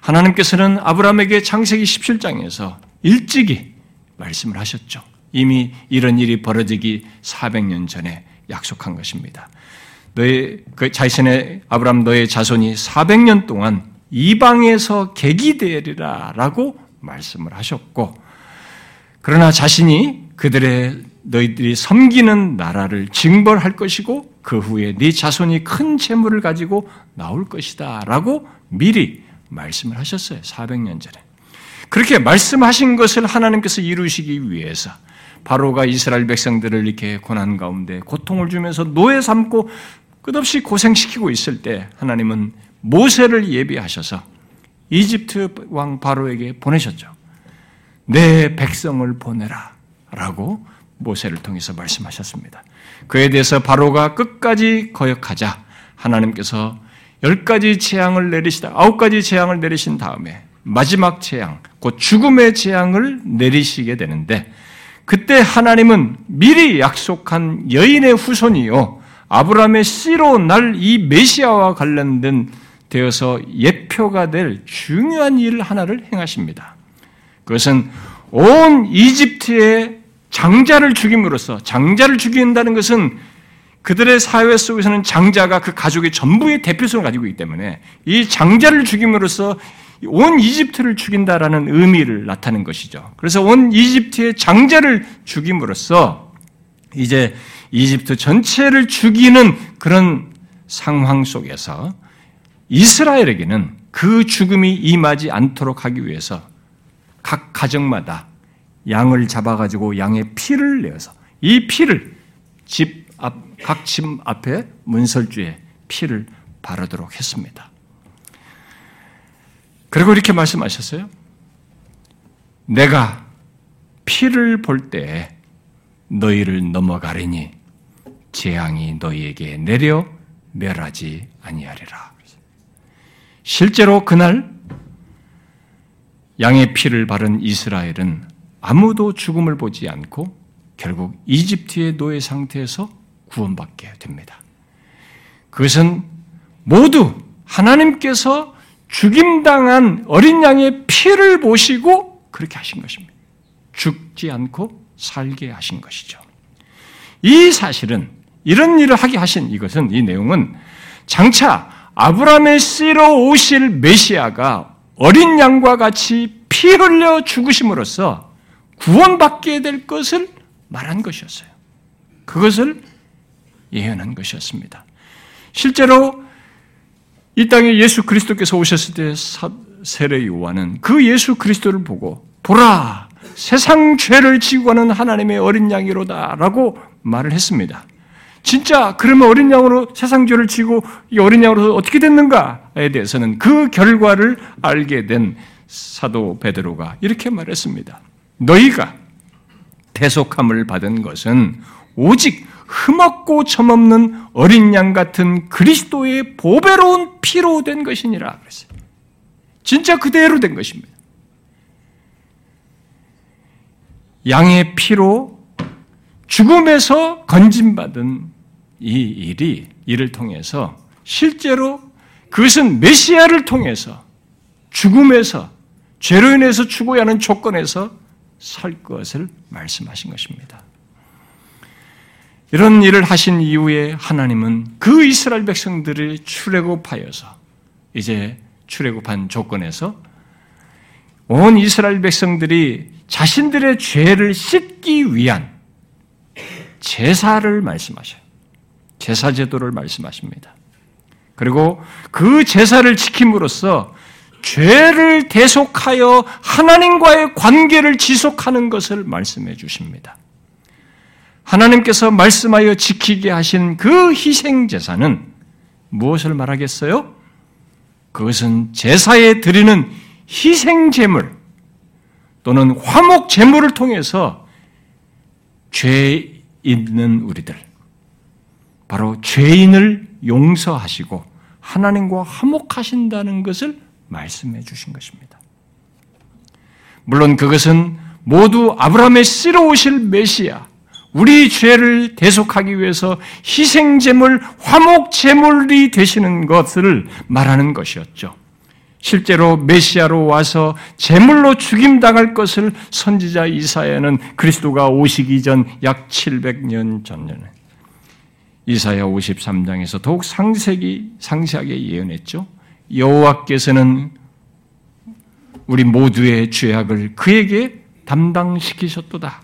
하나님께서는 아브라함에게 창세기 17장에서 일찍이 말씀을 하셨죠. 이미 이런 일이 벌어지기 400년 전에 약속한 것입니다. 너의 그 자신의 아브라함 너의 자손이 400년 동안 이방에서 객이 되리라라고 말씀을 하셨고 그러나 자신이 그들의 너희들이 섬기는 나라를 징벌할 것이고 그 후에 네 자손이 큰 재물을 가지고 나올 것이다라고 미리 말씀을 하셨어요. 400년 전에. 그렇게 말씀하신 것을 하나님께서 이루시기 위해서 바로가 이스라엘 백성들을 이렇게 고난 가운데 고통을 주면서 노예 삼고 끝없이 고생시키고 있을 때 하나님은 모세를 예비하셔서 이집트 왕 바로에게 보내셨죠. 내 백성을 보내라. 라고 모세를 통해서 말씀하셨습니다. 그에 대해서 바로가 끝까지 거역하자 하나님께서 열 가지 재앙을 내리시다, 아홉 가지 재앙을 내리신 다음에 마지막 재앙, 곧 죽음의 재앙을 내리시게 되는데 그때 하나님은 미리 약속한 여인의 후손이요 아브라함의 씨로 날 이 메시아와 관련된 되어서 예표가 될 중요한 일 하나를 행하십니다. 그것은 온 이집트의 장자를 죽임으로써 장자를 죽인다는 것은 그들의 사회 속에서는 장자가 그 가족의 전부의 대표성을 가지고 있기 때문에 이 장자를 죽임으로써 온 이집트를 죽인다라는 의미를 나타낸 것이죠. 그래서 온 이집트의 장자를 죽임으로써 이제 이집트 전체를 죽이는 그런 상황 속에서 이스라엘에게는 그 죽음이 임하지 않도록 하기 위해서 각 가정마다 양을 잡아가지고 양의 피를 내어서 이 피를 집 앞, 각 집 앞에 문설주에 피를 바르도록 했습니다. 그리고 이렇게 말씀하셨어요. 내가 피를 볼 때 너희를 넘어가리니 재앙이 너희에게 내려 멸하지 아니하리라. 실제로 그날 양의 피를 바른 이스라엘은 아무도 죽음을 보지 않고 결국 이집트의 노예 상태에서 구원받게 됩니다. 그것은 모두 하나님께서 죽임당한 어린 양의 피를 보시고 그렇게 하신 것입니다. 죽지 않고 살게 하신 것이죠. 이 사실은 이런 일을 하게 하신 이것은 이 내용은 장차 아브라함의 씨로 오실 메시아가 어린 양과 같이 피 흘려 죽으심으로써 구원받게 될 것을 말한 것이었어요. 그것을 예언한 것이었습니다. 실제로 이 땅에 예수 그리스도께서 오셨을 때 세례 요한은 그 예수 그리스도를 보고 보라 세상 죄를 지고 가는 하나님의 어린 양이로다라고 말을 했습니다. 진짜 그러면 어린 양으로 세상 죄를 지고 이 어린 양으로 어떻게 됐는가에 대해서는 그 결과를 알게 된 사도 베드로가 이렇게 말했습니다. 너희가 대속함을 받은 것은 오직 흠없고 점없는 어린 양 같은 그리스도의 보배로운 피로 된 것이니라 그랬어요. 진짜 그대로 된 것입니다. 양의 피로 죽음에서 건진받은 이 일이 이를 통해서 실제로 그것은 메시아를 통해서 죽음에서 죄로 인해서 죽어야 하는 조건에서 살 것을 말씀하신 것입니다. 이런 일을 하신 이후에 하나님은 그 이스라엘 백성들을 출애굽하여서 이제 출애굽한 조건에서 온 이스라엘 백성들이 자신들의 죄를 씻기 위한 제사를 말씀하셔요. 제사 제도를 말씀하십니다. 그리고 그 제사를 지킴으로써 죄를 대속하여 하나님과의 관계를 지속하는 것을 말씀해 주십니다. 하나님께서 말씀하여 지키게 하신 그 희생 제사는 무엇을 말하겠어요? 그것은 제사에 드리는 희생 제물 또는 화목 제물을 통해서 죄 있는 우리들 바로 죄인을 용서하시고 하나님과 화목하신다는 것을 말씀해 주신 것입니다. 물론 그것은 모두 아브라함의 씨로 오실 메시아, 우리 죄를 대속하기 위해서 희생제물, 화목제물이 되시는 것을 말하는 것이었죠. 실제로 메시아로 와서 제물로 죽임당할 것을 선지자 이사야는 그리스도가 오시기 전 약 700년 전년에 이사야 53장에서 더욱 상세하게 예언했죠. 여호와께서는 우리 모두의 죄악을 그에게 담당시키셨도다.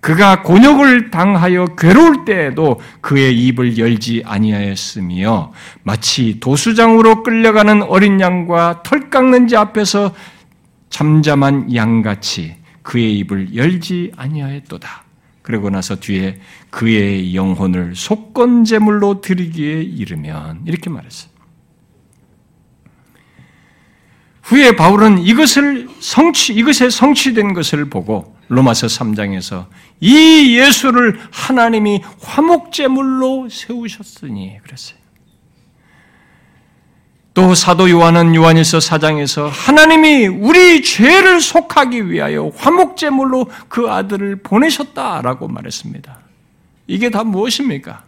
그가 곤욕을 당하여 괴로울 때에도 그의 입을 열지 아니하였으며 마치 도수장으로 끌려가는 어린 양과 털 깎는 자 앞에서 잠잠한 양같이 그의 입을 열지 아니하였도다. 그러고 나서 뒤에 그의 영혼을 속건제물로 드리기에 이르면 이렇게 말했어요. 후에 바울은 이것을 성취, 이것에 성취된 것을 보고 로마서 3장에서 이 예수를 하나님이 화목제물로 세우셨으니 그랬어요. 또 사도 요한은 요한일서 4장에서 하나님이 우리 죄를 속하기 위하여 화목제물로 그 아들을 보내셨다라고 말했습니다. 이게 다 무엇입니까?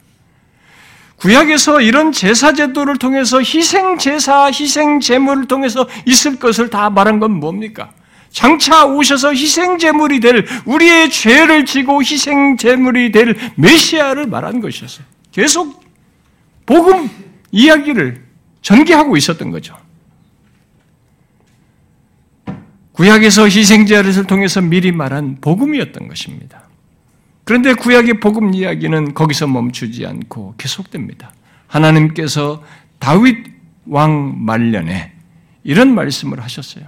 구약에서 이런 제사 제도를 통해서 희생 제사, 희생 제물을 통해서 있을 것을 다 말한 건 뭡니까? 장차 오셔서 희생 제물이 될 우리의 죄를 지고 희생 제물이 될 메시아를 말한 것이었어요. 계속 복음 이야기를 전개하고 있었던 거죠. 구약에서 희생제를 통해서 미리 말한 복음이었던 것입니다. 그런데 구약의 복음 이야기는 거기서 멈추지 않고 계속됩니다. 하나님께서 다윗 왕 말년에 이런 말씀을 하셨어요.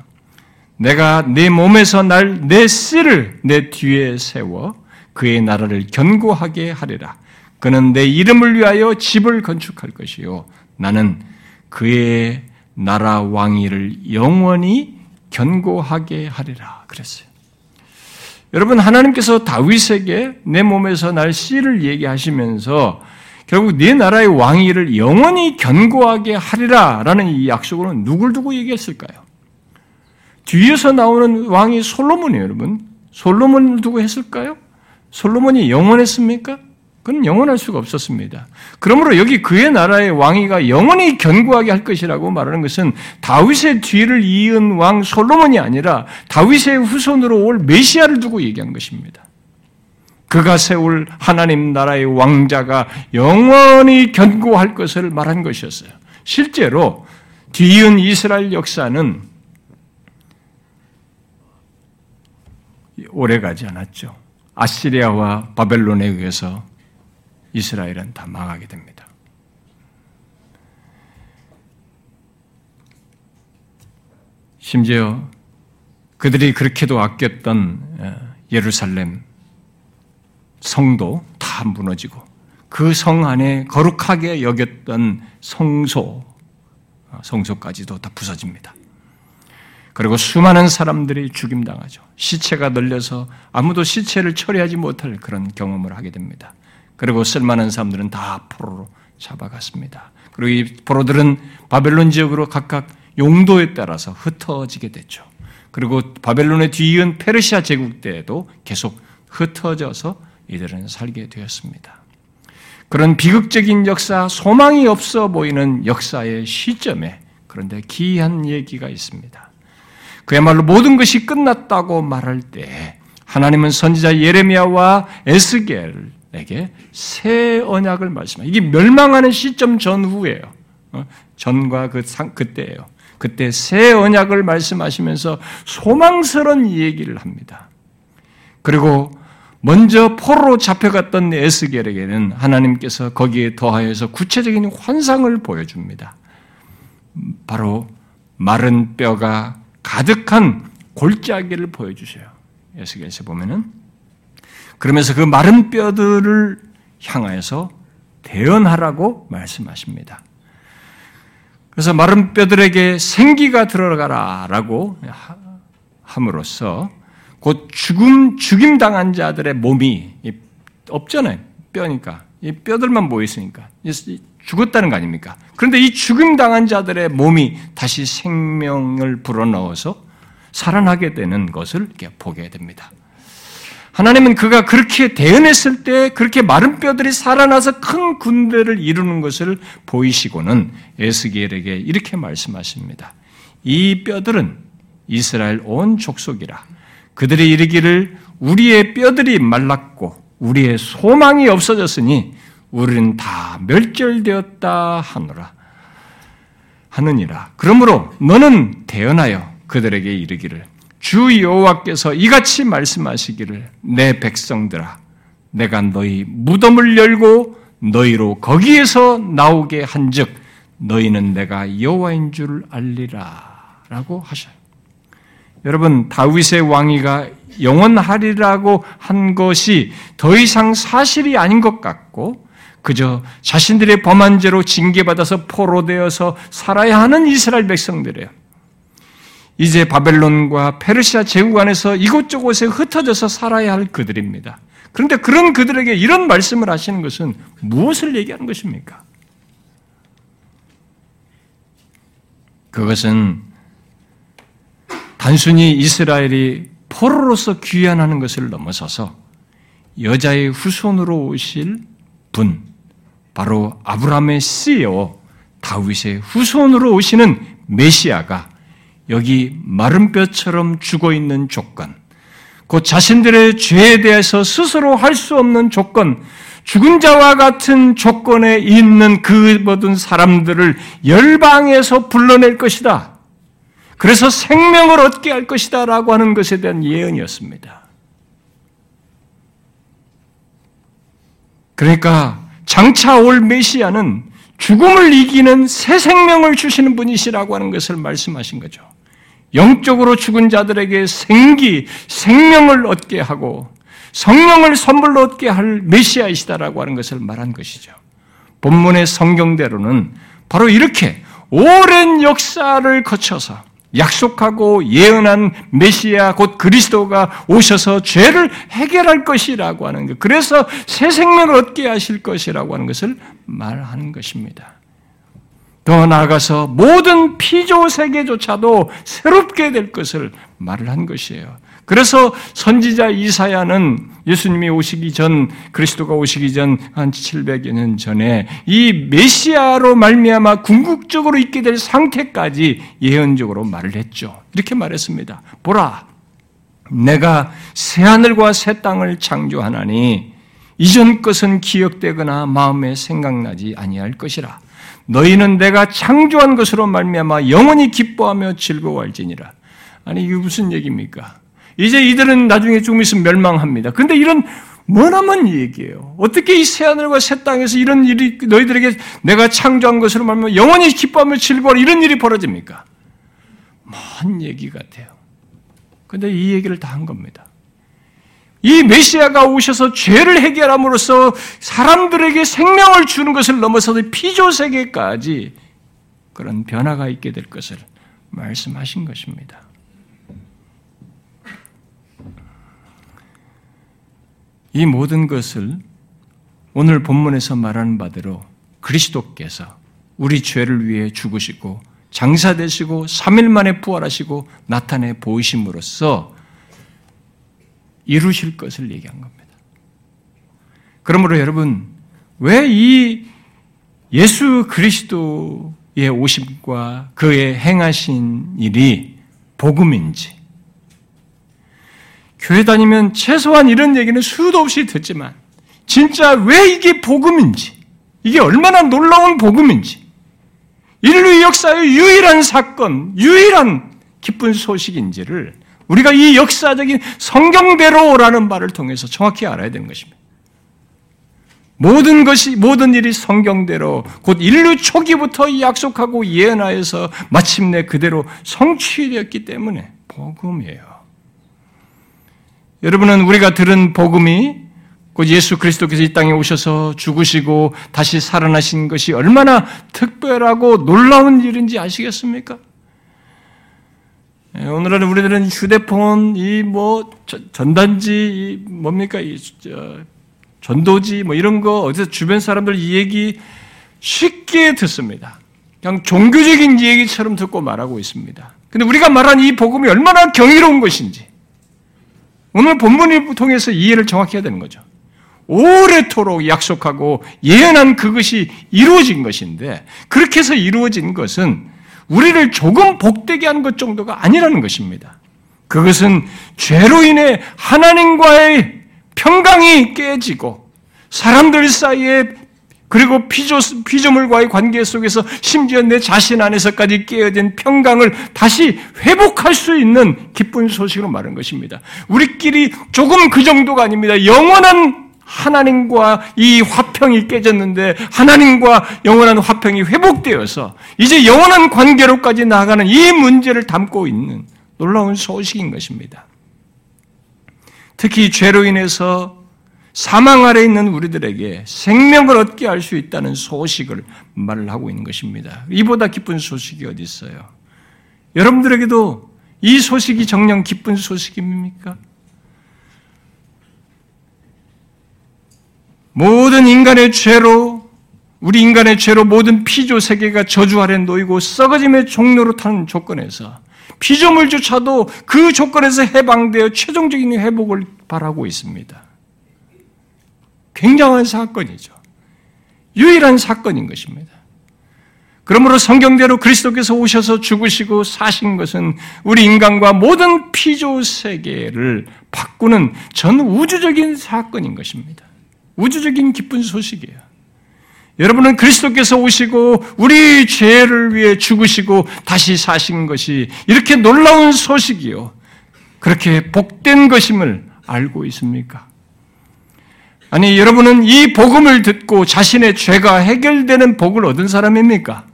내가 내 몸에서 날 내 씨를 내 뒤에 세워 그의 나라를 견고하게 하리라. 그는 내 이름을 위하여 집을 건축할 것이요. 나는 그의 나라 왕위를 영원히 견고하게 하리라. 그랬어요. 여러분 하나님께서 다윗에게 내 몸에서 날 씨를 얘기하시면서 결국 네 나라의 왕위를 영원히 견고하게 하리라라는 이 약속으로는 누굴 두고 얘기했을까요? 뒤에서 나오는 왕이 솔로몬이에요, 여러분. 솔로몬을 두고 했을까요? 솔로몬이 영원했습니까? 그건 영원할 수가 없었습니다. 그러므로 여기 그의 나라의 왕위가 영원히 견고하게 할 것이라고 말하는 것은 다윗의 뒤를 이은 왕 솔로몬이 아니라 다윗의 후손으로 올 메시아를 두고 얘기한 것입니다. 그가 세울 하나님 나라의 왕자가 영원히 견고할 것을 말한 것이었어요. 실제로 뒤이은 이스라엘 역사는 오래 가지 않았죠. 아시리아와 바벨론에 의해서 이스라엘은 다 망하게 됩니다. 심지어 그들이 그렇게도 아꼈던 예루살렘 성도 다 무너지고 그 성 안에 거룩하게 여겼던 성소, 어, 성소까지도 다 부서집니다. 그리고 수많은 사람들이 죽임당하죠. 시체가 널려서 아무도 시체를 처리하지 못할 그런 경험을 하게 됩니다. 그리고 쓸만한 사람들은 다 포로로 잡아갔습니다. 그리고 이 포로들은 바벨론 지역으로 각각 용도에 따라서 흩어지게 됐죠. 그리고 바벨론의 뒤이은 페르시아 제국 때에도 계속 흩어져서 이들은 살게 되었습니다. 그런 비극적인 역사, 소망이 없어 보이는 역사의 시점에 그런데 기이한 얘기가 있습니다. 그야말로 모든 것이 끝났다고 말할 때 하나님은 선지자 예레미야와 에스겔 에게 새 언약을 말씀합니다. 이게 멸망하는 시점 전후예요. 어? 전과 그 상, 그때예요. 그때 새 언약을 말씀하시면서 소망스러운 이 얘기를 합니다. 그리고 먼저 포로로 잡혀갔던 에스겔에게는 하나님께서 거기에 더하여서 구체적인 환상을 보여줍니다. 바로 마른 뼈가 가득한 골짜기를 보여주세요. 에스겔에서 보면은 그러면서 그 마른 뼈들을 향하여서 대언하라고 말씀하십니다. 그래서 마른 뼈들에게 생기가 들어가라 라고 함으로써 곧 죽음 죽임 당한 자들의 몸이 없잖아요. 뼈니까 이 뼈들만 모여 있으니까 죽었다는 거 아닙니까? 그런데 이 죽임 당한 자들의 몸이 다시 생명을 불어넣어서 살아나게 되는 것을 보게 됩니다. 하나님은 그가 그렇게 대언했을 때 그렇게 마른 뼈들이 살아나서 큰 군대를 이루는 것을 보이시고는 에스겔에게 이렇게 말씀하십니다. 이 뼈들은 이스라엘 온 족속이라. 그들이 이르기를 우리의 뼈들이 말랐고 우리의 소망이 없어졌으니 우리는 다 멸절되었다 하노라. 하느니라. 그러므로 너는 대언하여 그들에게 이르기를 주 여호와께서 이같이 말씀하시기를 내 백성들아 내가 너희 무덤을 열고 너희로 거기에서 나오게 한즉 너희는 내가 여호와인 줄 알리라라고 하셔요. 여러분 다윗의 왕위가 영원하리라고 한 것이 더 이상 사실이 아닌 것 같고 그저 자신들의 범한 죄로 징계받아서 포로되어서 살아야 하는 이스라엘 백성들이에요. 이제 바벨론과 페르시아 제국 안에서 이곳저곳에 흩어져서 살아야 할 그들입니다. 그런데 그런 그들에게 이런 말씀을 하시는 것은 무엇을 얘기하는 것입니까? 그것은 단순히 이스라엘이 포로로서 귀환하는 것을 넘어서서 여자의 후손으로 오실 분, 바로 아브라함의 씨요 다윗의 후손으로 오시는 메시아가 여기 마른 뼈처럼 죽어 있는 조건, 곧 자신들의 죄에 대해서 스스로 할 수 없는 조건, 죽은 자와 같은 조건에 있는 그 모든 사람들을 열방에서 불러낼 것이다. 그래서 생명을 얻게 할 것이다. 라고 하는 것에 대한 예언이었습니다. 그러니까 장차 올 메시아는 죽음을 이기는 새 생명을 주시는 분이시라고 하는 것을 말씀하신 거죠. 영적으로 죽은 자들에게 생기, 생명을 얻게 하고 성령을 선물로 얻게 할 메시아이시다라고 하는 것을 말한 것이죠. 본문의 성경대로는 바로 이렇게 오랜 역사를 거쳐서 약속하고 예언한 메시아 곧 그리스도가 오셔서 죄를 해결할 것이라고 하는 것. 그래서 새 생명을 얻게 하실 것이라고 하는 것을 말하는 것입니다. 더 나아가서 모든 피조 세계조차도 새롭게 될 것을 말을 한 것이에요. 그래서 선지자 이사야는 예수님이 오시기 전 그리스도가 오시기 전 한 700여 년 전에 이 메시아로 말미암아 궁극적으로 있게 될 상태까지 예언적으로 말을 했죠. 이렇게 말했습니다. 보라 내가 새 하늘과 새 땅을 창조하나니 이전 것은 기억되거나 마음에 생각나지 아니할 것이라. 너희는 내가 창조한 것으로 말미암아 영원히 기뻐하며 즐거워할지니라. 아니 이게 무슨 얘기입니까? 이제 이들은 나중에 좀 있으면 멸망합니다. 근데 이런 머나먼 얘기예요. 어떻게 이 새하늘과 새 땅에서 이런 일이 너희들에게 내가 창조한 것으로 말하면 영원히 기뻐하며 즐거워 이런 일이 벌어집니까? 먼 얘기 같아요. 근데 이 얘기를 다 한 겁니다. 이 메시아가 오셔서 죄를 해결함으로써 사람들에게 생명을 주는 것을 넘어서서 피조 세계까지 그런 변화가 있게 될 것을 말씀하신 것입니다. 이 모든 것을 오늘 본문에서 말하는 바대로 그리스도께서 우리 죄를 위해 죽으시고 장사되시고 3일 만에 부활하시고 나타내 보이심으로써 이루실 것을 얘기한 겁니다. 그러므로 여러분, 왜 이 예수 그리스도의 오심과 그의 행하신 일이 복음인지, 교회 다니면 최소한 이런 얘기는 수도 없이 듣지만, 진짜 왜 이게 복음인지, 이게 얼마나 놀라운 복음인지, 인류 역사의 유일한 사건, 유일한 기쁜 소식인지를 우리가 이 역사적인 성경대로라는 말을 통해서 정확히 알아야 되는 것입니다. 모든 것이, 모든 일이 성경대로 곧 인류 초기부터 약속하고 예언하여서 마침내 그대로 성취되었기 때문에 복음이에요. 여러분은 우리가 들은 복음이 곧 예수 그리스도께서 이 땅에 오셔서 죽으시고 다시 살아나신 것이 얼마나 특별하고 놀라운 일인지 아시겠습니까? 예, 오늘은 우리들은 휴대폰, 이 뭐 전단지, 이 뭡니까 이 전도지 뭐 이런 거 어디서 주변 사람들 이 얘기 쉽게 듣습니다. 그냥 종교적인 얘기처럼 듣고 말하고 있습니다. 근데 우리가 말한 이 복음이 얼마나 경이로운 것인지 오늘 본문을 통해서 이해를 정확히 해야 되는 거죠. 오래도록 약속하고 예언한 그것이 이루어진 것인데 그렇게 해서 이루어진 것은 우리를 조금 복되게 한것 정도가 아니라는 것입니다. 그것은 죄로 인해 하나님과의 평강이 깨지고 사람들 사이에 그리고 피조, 피조물과의 관계 속에서 심지어 내 자신 안에서까지 깨어진 평강을 다시 회복할 수 있는 기쁜 소식으로 말한 것입니다. 우리끼리 조금 그 정도가 아닙니다. 영원한 하나님과 이 화평이 깨졌는데 하나님과 영원한 화평이 회복되어서 이제 영원한 관계로까지 나아가는 이 문제를 담고 있는 놀라운 소식인 것입니다. 특히 죄로 인해서 사망 아래 있는 우리들에게 생명을 얻게 할 수 있다는 소식을 말을 하고 있는 것입니다. 이보다 기쁜 소식이 어디 있어요? 여러분들에게도 이 소식이 정녕 기쁜 소식입니까? 모든 인간의 죄로 우리 인간의 죄로 모든 피조 세계가 저주 아래 놓이고 썩어짐의 종로로 타는 조건에서 피조물조차도 그 조건에서 해방되어 최종적인 회복을 바라고 있습니다. 굉장한 사건이죠. 유일한 사건인 것입니다. 그러므로 성경대로 그리스도께서 오셔서 죽으시고 사신 것은 우리 인간과 모든 피조 세계를 바꾸는 전 우주적인 사건인 것입니다. 우주적인 기쁜 소식이에요. 여러분은 그리스도께서 오시고 우리 죄를 위해 죽으시고 다시 사신 것이 이렇게 놀라운 소식이요. 그렇게 복된 것임을 알고 있습니까? 아니, 여러분은 이 복음을 듣고 자신의 죄가 해결되는 복을 얻은 사람입니까?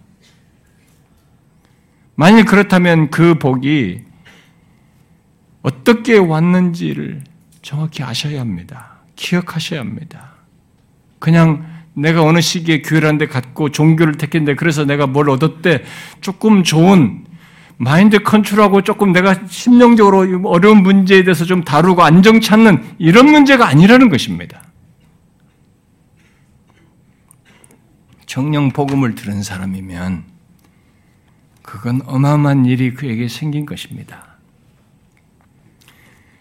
만일 그렇다면 그 복이 어떻게 왔는지를 정확히 아셔야 합니다. 기억하셔야 합니다. 그냥 내가 어느 시기에 교회라는 데 갔고 종교를 택했는데 그래서 내가 뭘 얻었대 조금 좋은 마인드 컨트롤하고 조금 내가 심령적으로 어려운 문제에 대해서 좀 다루고 안정 찾는 이런 문제가 아니라는 것입니다. 정령 복음을 들은 사람이면 그건 어마어마한 일이 그에게 생긴 것입니다.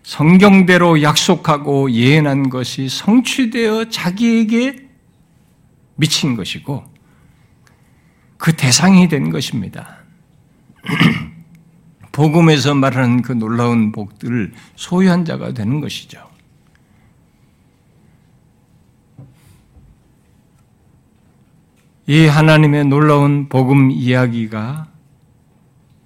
성경대로 약속하고 예언한 것이 성취되어 자기에게 미친 것이고 그 대상이 된 것입니다. *clears throat* 복음에서 말하는 그 놀라운 복들을 소유한 자가 되는 것이죠. 이 하나님의 놀라운 복음 이야기가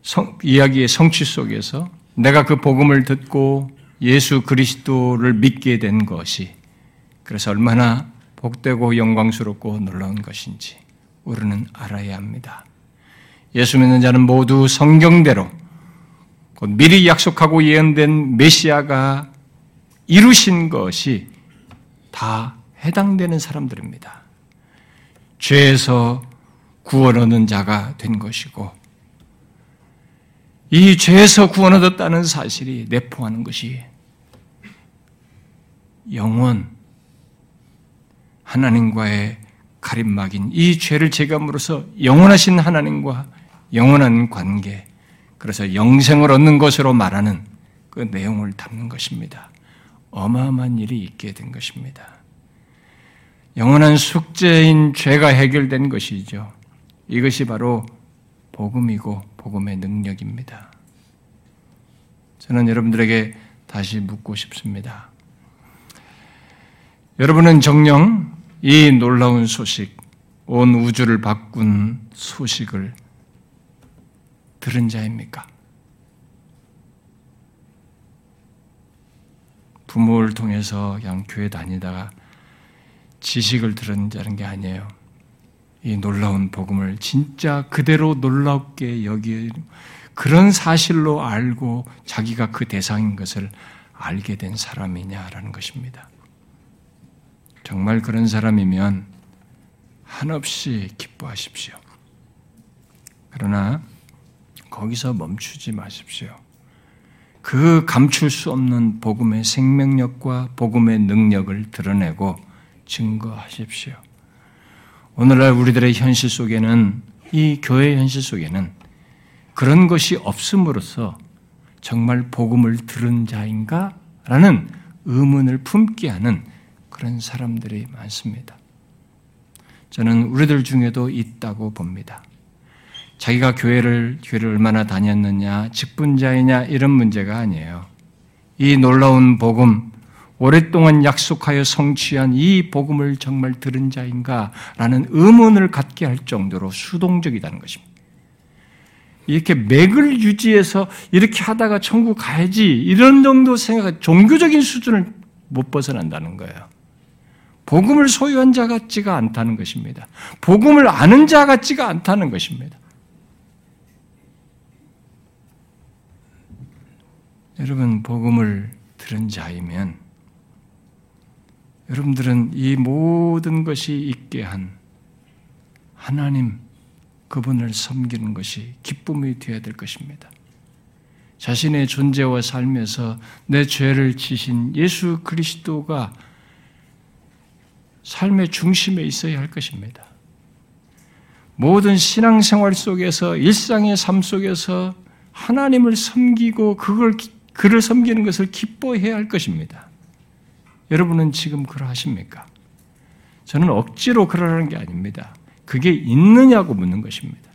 성, 이야기의 성취 속에서 내가 그 복음을 듣고 예수 그리스도를 믿게 된 것이 그래서 얼마나 복되고 영광스럽고 놀라운 것인지 우리는 알아야 합니다. 예수 믿는 자는 모두 성경대로 곧 미리 약속하고 예언된 메시아가 이루신 것이 다 해당되는 사람들입니다. 죄에서 구원 얻는 자가 된 것이고 이 죄에서 구원 얻었다는 사실이 내포하는 것이 영원 하나님과의 가림막인 이 죄를 제감으로써 영원하신 하나님과 영원한 관계, 그래서 영생을 얻는 것으로 말하는 그 내용을 담는 것입니다. 어마어마한 일이 있게 된 것입니다. 영원한 숙제인 죄가 해결된 것이죠. 이것이 바로 복음이고 복음의 능력입니다. 저는 여러분들에게 다시 묻고 싶습니다. 여러분은 정령 이 놀라운 소식, 온 우주를 바꾼 소식을 들은 자입니까? 부모를 통해서 그냥 교회 다니다가 지식을 들은 자는 게 아니에요. 이 놀라운 복음을 진짜 그대로 놀랍게 여기 그런 사실로 알고 자기가 그 대상인 것을 알게 된 사람이냐라는 것입니다. 정말 그런 사람이면 한없이 기뻐하십시오. 그러나 거기서 멈추지 마십시오. 그 감출 수 없는 복음의 생명력과 복음의 능력을 드러내고 증거하십시오. 오늘날 우리들의 현실 속에는 이 교회 현실 속에는 그런 것이 없음으로써 정말 복음을 들은 자인가? 라는 의문을 품게 하는 그런 사람들이 많습니다. 저는 우리들 중에도 있다고 봅니다. 자기가 교회를, 교회를 얼마나 다녔느냐, 직분자이냐, 이런 문제가 아니에요. 이 놀라운 복음, 오랫동안 약속하여 성취한 이 복음을 정말 들은 자인가? 라는 의문을 갖게 할 정도로 수동적이다는 것입니다. 이렇게 맥을 유지해서 이렇게 하다가 천국 가야지, 이런 정도 생각, 종교적인 수준을 못 벗어난다는 거예요. 복음을 소유한 자 같지가 않다는 것입니다. 복음을 아는 자 같지가 않다는 것입니다. 여러분, 복음을 들은 자이면 여러분들은 이 모든 것이 있게 한 하나님, 그분을 섬기는 것이 기쁨이 되어야 될 것입니다. 자신의 존재와 삶에서 내 죄를 지신 예수 그리스도가 삶의 중심에 있어야 할 것입니다. 모든 신앙생활 속에서 일상의 삶 속에서 하나님을 섬기고 그걸 그를 섬기는 것을 기뻐해야 할 것입니다. 여러분은 지금 그러하십니까? 저는 억지로 그러라는 게 아닙니다. 그게 있느냐고 묻는 것입니다.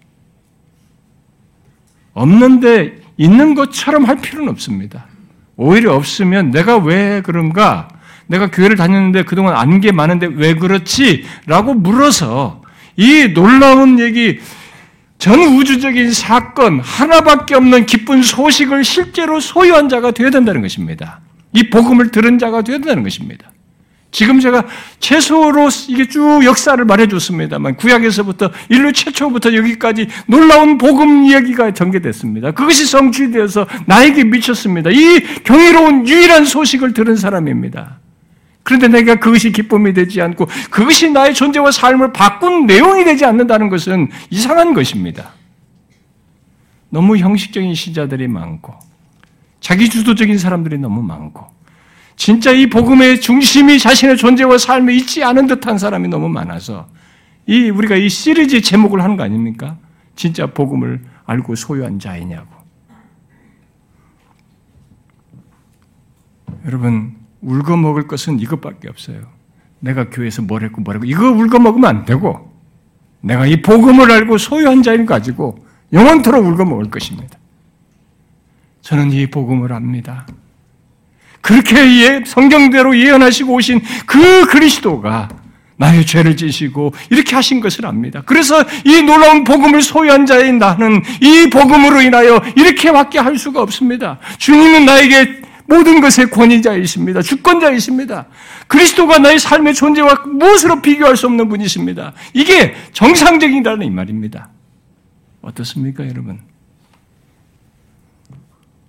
없는데 있는 것처럼 할 필요는 없습니다. 오히려 없으면 내가 왜 그런가? 내가 교회를 다녔는데 그동안 안 게 많은데 왜 그렇지? 라고 물어서 이 놀라운 얘기, 전 우주적인 사건, 하나밖에 없는 기쁜 소식을 실제로 소유한 자가 되어야 된다는 것입니다. 이 복음을 들은 자가 되어야 된다는 것입니다. 지금 제가 최소로 이게 쭉 역사를 말해줬습니다만 구약에서부터 인류 최초부터 여기까지 놀라운 복음 이야기가 전개됐습니다. 그것이 성취되어서 나에게 미쳤습니다. 이 경이로운 유일한 소식을 들은 사람입니다. 그런데 내가 그것이 기쁨이 되지 않고 그것이 나의 존재와 삶을 바꾼 내용이 되지 않는다는 것은 이상한 것입니다. 너무 형식적인 신자들이 많고 자기 주도적인 사람들이 너무 많고 진짜 이 복음의 중심이 자신의 존재와 삶에 있지 않은 듯한 사람이 너무 많아서 이 우리가 이 시리즈 제목을 하는 거 아닙니까? 진짜 복음을 알고 소유한 자이냐고. 여러분 울거 먹을 것은 이것밖에 없어요. 내가 교회에서 뭘 했고 뭘 했고 이거 울거 먹으면 안 되고 내가 이 복음을 알고 소유한 자인 가지고 영원토록 울거 먹을 것입니다. 저는 이 복음을 압니다. 그렇게 성경대로 예언하시고 오신 그 그리스도가 나의 죄를 지시고 이렇게 하신 것을 압니다. 그래서 이 놀라운 복음을 소유한 자인 나는 이 복음으로 인하여 이렇게밖에 할 수가 없습니다. 주님은 나에게 모든 것의 권위자이십니다. 주권자이십니다. 그리스도가 나의 삶의 존재와 무엇으로 비교할 수 없는 분이십니다. 이게 정상적이다는 이 말입니다. 어떻습니까, 여러분?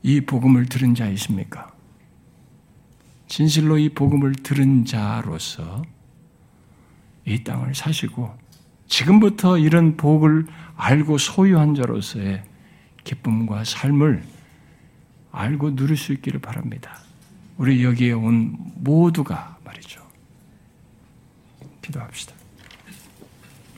이 복음을 들은 자이십니까? 진실로 이 복음을 들은 자로서 이 땅을 사시고 지금부터 이런 복을 알고 소유한 자로서의 기쁨과 삶을 알고 누릴 수 있기를 바랍니다. 우리 여기에 온 모두가 말이죠. 기도합시다.